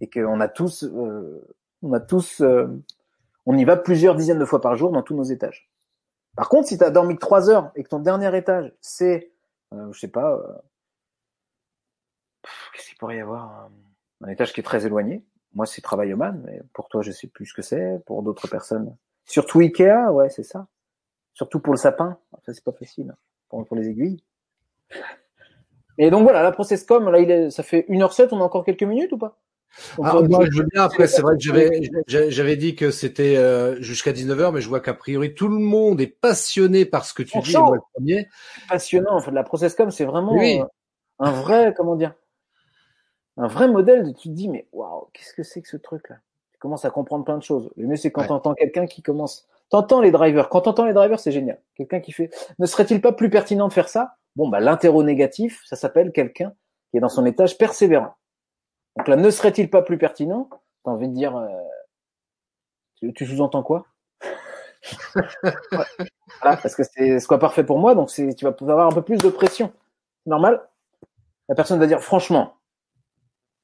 et qu'on a tous, euh, on a tous, euh, on y va plusieurs dizaines de fois par jour dans tous nos étages. Par contre, si tu as dormi que 3 heures et que ton dernier étage, c'est, euh, je sais pas, euh, qu'est-ce qu'il pourrait y avoir un, étage qui est très éloigné. Moi, c'est Travailloman, mais pour toi, je sais plus ce que c'est. Pour d'autres personnes, surtout Ikea, ouais, c'est ça. Surtout pour le sapin, ça c'est pas facile. Pour, pour les aiguilles. Et donc voilà, la process.com, là, il est, ça fait 1h07, on a encore quelques minutes ou pas? Ah, moi, je veux bien. Après, c'est vrai que j'avais, j'avais dit que c'était euh, jusqu'à 19h, mais je vois qu'a priori tout le monde est passionné par ce que tu dis. moi, le premier. Passionnant. En fait, la processcom, c'est vraiment euh, un vrai, comment dire, un vrai modèle. De, tu te dis, mais waouh, qu'est-ce que c'est que ce truc-là? Tu commences à comprendre plein de choses. Le mieux, c'est quand tu entends quelqu'un qui commence. T'entends les drivers. Quand t'entends les drivers, c'est génial. Quelqu'un qui fait. Ne serait-il pas plus pertinent de faire ça? Bon, bah, l'interro négatif, ça s'appelle quelqu'un qui est dans son étage persévérant. Donc là, ne serait-il pas plus pertinent T'as envie de dire, euh, tu, sous-entends quoi? *laughs* Voilà, parce que c'est ce quoi parfait pour moi, donc c'est, tu vas pouvoir avoir un peu plus de pression. Normal? La personne va dire franchement,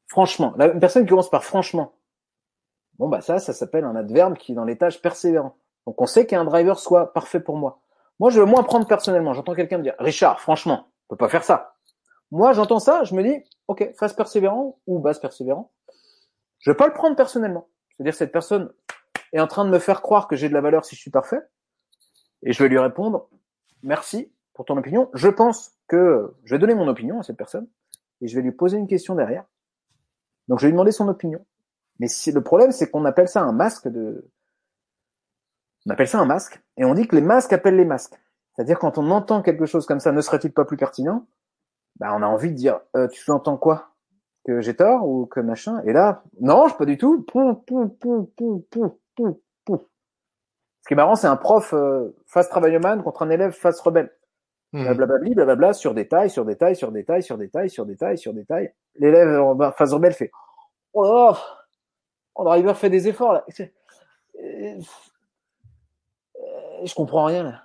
franchement. La personne qui commence par franchement. Bon bah ça, ça s'appelle un adverbe qui est dans l'étage persévérant. Donc on sait qu'un driver soit parfait pour moi. Moi, je veux moins prendre personnellement. J'entends quelqu'un me dire, Richard, franchement, on peut pas faire ça. Moi, j'entends ça, je me dis, ok, phase persévérant ou base persévérant. Je vais pas le prendre personnellement. C'est-à-dire cette personne est en train de me faire croire que j'ai de la valeur si je suis parfait. Et je vais lui répondre, merci pour ton opinion. Je pense que je vais donner mon opinion à cette personne et je vais lui poser une question derrière. Donc je vais lui demander son opinion. Mais si le problème, c'est qu'on appelle ça un masque de, on appelle ça un masque et on dit que les masques appellent les masques. C'est-à-dire quand on entend quelque chose comme ça, ne serait-il pas plus pertinent bah, on a envie de dire, euh, tu sous-entends quoi? Que j'ai tort ou que machin? Et là, non, je pas du tout. Ce qui est marrant, c'est un prof euh, face travailleman contre un élève face rebelle. Mmh. Blablabla, sur détail, sur détail, sur détail, sur détail, sur détail, sur détail. L'élève face rebelle fait, oh là là, on driver fait des efforts là. je comprends rien là.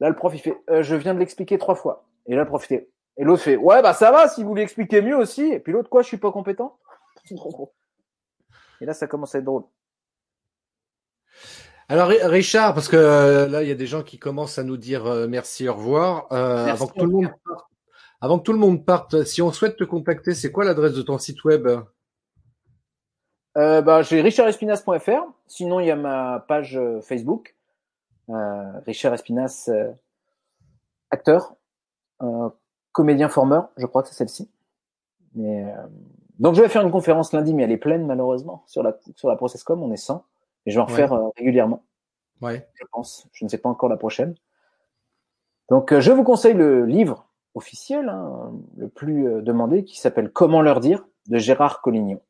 Là, le prof, il fait, euh, je viens de l'expliquer trois fois. Et là, le prof, il fait, et l'autre fait, ouais, bah ça va si vous l'expliquez mieux aussi. Et puis l'autre, quoi, je suis pas compétent? *laughs* Et là, ça commence à être drôle. Alors Richard, parce que euh, là il y a des gens qui commencent à nous dire euh, merci, au revoir. Euh, Merci, avant que tout le monde parte, avant que tout le monde parte, si on souhaite te contacter, c'est quoi l'adresse de ton site web? Euh, bah, j'ai richardespinas.fr. Sinon, il y a ma page euh, Facebook. Euh, Richard Espinas, euh, acteur, euh, comédien formeur, je crois que c'est celle-ci. Mais euh, donc je vais faire une conférence lundi, mais elle est pleine malheureusement sur la sur la Processcom. On est 100 et je vais en Ouais. refaire euh, régulièrement. Ouais. je pense. Je ne sais pas encore la prochaine. Donc, euh, je vous conseille le livre officiel, hein, le plus euh, demandé, qui s'appelle Comment leur dire de Gérard Collignon.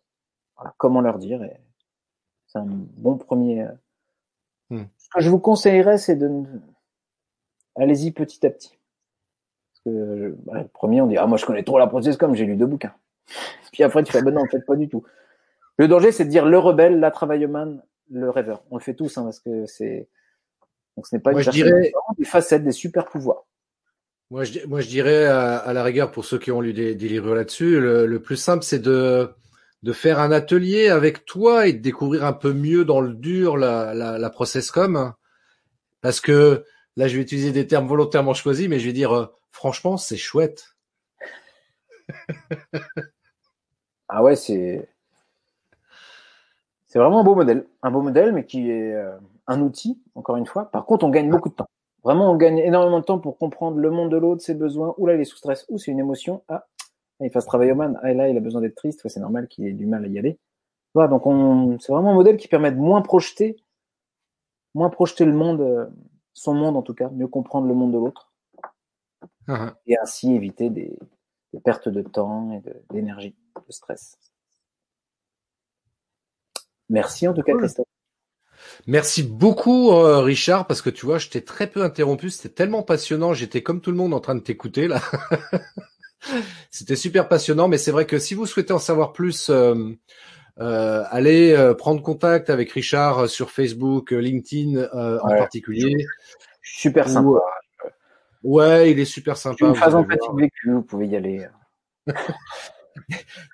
Voilà, comment leur dire. et C'est un bon premier. euh. Hmm. Ce que je vous conseillerais, c'est de allez-y petit à petit. Que le premier, on dit ah moi je connais trop la process comme j'ai lu deux bouquins. Puis après tu fais ben non en fait pas du tout. Le danger, c'est de dire le rebelle, la travailleuse, le rêveur. On le fait tous, hein, parce que c'est donc ce n'est pas Moi, une je dirais- des facettes, des super pouvoirs. Moi je, moi, je dirais à, à la rigueur pour ceux qui ont lu des, des livres là-dessus, le, le plus simple c'est de de faire un atelier avec toi et de découvrir un peu mieux dans le dur la, la, la processcom. Parce que là, je vais utiliser des termes volontairement choisis, mais je vais dire euh, franchement, c'est chouette. *laughs* Ah ouais, c'est c'est vraiment un beau modèle, un beau modèle, mais qui est euh, un outil. Encore une fois. Par contre, on gagne beaucoup de temps. Vraiment, on gagne énormément de temps pour comprendre le monde de l'autre, ses besoins. Ou là, il est sous stress. Ou c'est une émotion. Ah, il fasse travailler au man. Ah, là, il a besoin d'être triste. C'est normal qu'il ait du mal à y aller. Voilà, donc on, c'est vraiment un modèle qui permet de moins projeter, moins projeter le monde, euh, son monde en tout cas, mieux comprendre le monde de l'autre, Ah, et ainsi éviter des, des pertes de temps et de- d'énergie, de, stress. Merci en tout cas, Cool. Christophe. Merci beaucoup, euh, Richard, parce que tu vois, je t'ai très peu interrompu. C'était tellement passionnant. J'étais comme tout le monde en train de t'écouter là. *laughs* C'était super passionnant, mais c'est vrai que si vous souhaitez en savoir plus, euh, euh, allez euh, prendre contact avec Richard euh, sur Facebook, euh, LinkedIn euh, en particulier. Super sympa. Ou, euh, ouais, il est super sympa. une phase empathique vécue, vous pouvez y aller. *laughs*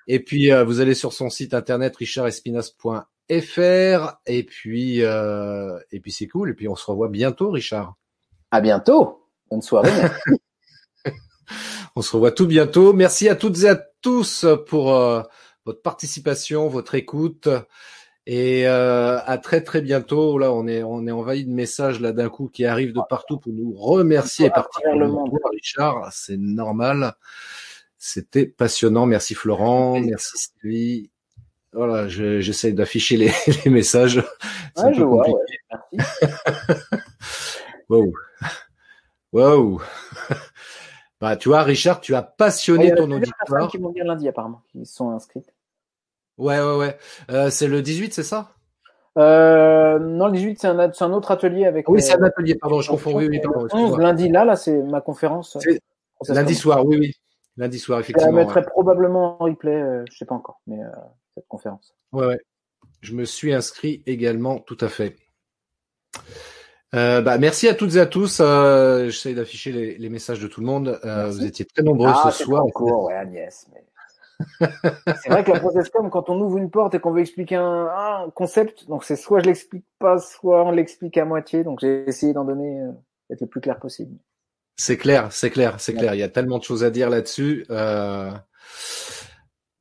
Et puis euh, vous allez sur son site internet richardespinas.fr et puis euh, et puis c'est cool. Et puis on se revoit bientôt, Richard. À bientôt. Bonne soirée. *laughs* On se revoit tout bientôt. Merci à toutes et à tous pour euh, votre participation, votre écoute. Et euh, à très très bientôt. Là, on est on est envahi de messages là d'un coup qui arrivent de partout pour nous remercier. Particulièrement toi, Richard, c'est normal. C'était passionnant. Merci Florent, merci Sylvie. Voilà, je- j'essaie d'afficher les, *laughs* les messages. Un Ouais, peu je vois, compliqué. ouais. Merci. *laughs* Wow. Wow. *laughs* bah, tu vois, Richard, tu as Il y passionné a ton personnes auditoire. qui vont venir lundi apparemment, qui sont inscrites. Ouais, ouais, ouais. Euh, c'est le 18, c'est ça? Euh, non, le 18, c'est un, autre atelier avec. Oui, euh, c'est un atelier, pardon, je confonds. Oui, oui, pardon, le 11, excuse-moi. lundi, là, là, c'est ma conférence. Lundi soir, oui, oui. Lundi soir, Je la effectivement. mettrai Ouais. probablement en replay, euh, je sais pas encore, mais euh, cette conférence. ouais, ouais. Je me suis inscrit également, tout à fait. Euh, bah, merci à toutes et à tous. Euh, J'essaie d'afficher les, les messages de tout le monde. Euh, vous étiez très nombreux ah, ce soir. court, ouais, Agnès. Mais... c'est vrai que la Processcom, quand on ouvre une porte et qu'on veut expliquer un, un concept, donc c'est soit je l'explique pas, soit on l'explique à moitié. Donc j'ai essayé d'en donner euh, être le plus clair possible. C'est clair, c'est clair, c'est Ouais. clair. Il y a tellement de choses à dire là-dessus. Euh...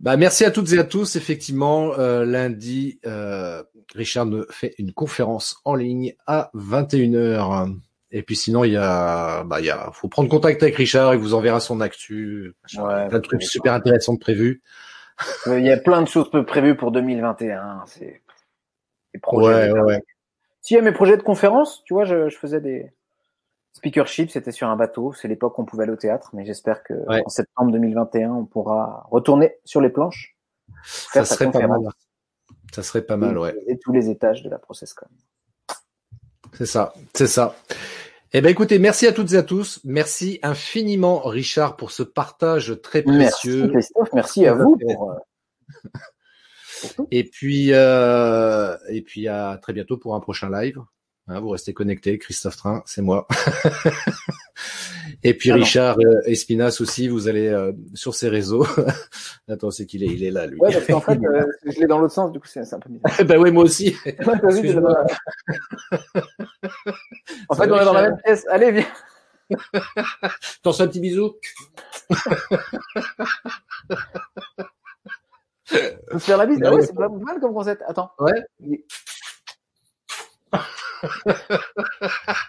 Bah, merci à toutes et à tous. Effectivement, euh, lundi, euh, Richard me fait une conférence en ligne à 21h. Et puis sinon, il y a, bah, il y a, faut prendre contact avec Richard. Il vous enverra son actu. Ouais, plein de trucs super intéressants de prévus. Euh, Il y a plein de choses prévues pour 2021. C'est des projets. Ouais, ouais. Si, il y a mes projets de conférence, tu vois, je, je faisais des speakerships, c'était sur un bateau. C'est l'époque où on pouvait aller au théâtre, mais j'espère que Ouais. en septembre 2021, on pourra retourner sur les planches. Ça serait pas mal. Ça serait pas mal, ouais. Et tous les étages de la Processcom. C'est ça, c'est ça. Eh ben écoutez, merci à toutes et à tous. Merci infiniment, Richard, pour ce partage très précieux. Merci Christophe, merci à vous pour, euh. Et puis, euh, et puis à très bientôt pour un prochain live. Hein, vous restez connectés. Christophe Train, c'est moi. *laughs* Et puis Ah. Richard euh, Espinas aussi, vous allez euh, sur ses réseaux. *laughs* Attends, c'est qu'il est, il est là, lui. Ouais, parce qu'en fait, euh, je l'ai dans l'autre sens, du coup, c'est un peu bizarre. *laughs* ben oui, moi aussi. *laughs* Ouais, vu, en fait, on est dans la même pièce. Allez, viens. T'en fais un petit bisou. Faut se faire la bise. Ouais, Ah ouais, c'est pas mal comme concept. Attends. Ouais.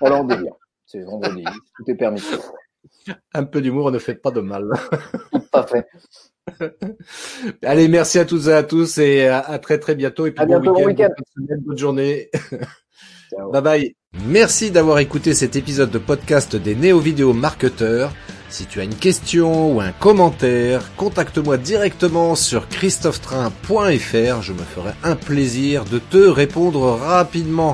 Alors, on délire. C'est vendredi. *laughs* Tout est permis. Un peu d'humour ne fait pas de mal. Tout à fait. *laughs* Allez, merci à toutes et à tous et à, à très très bientôt. Et puis À bientôt, bon week-end. bonne journée. *laughs* Ciao. Bye bye. Merci d'avoir écouté cet épisode de podcast des néo-vidéo marketeurs. Si tu as une question ou un commentaire, contacte-moi directement sur christophetrain.fr. Je me ferai un plaisir de te répondre rapidement.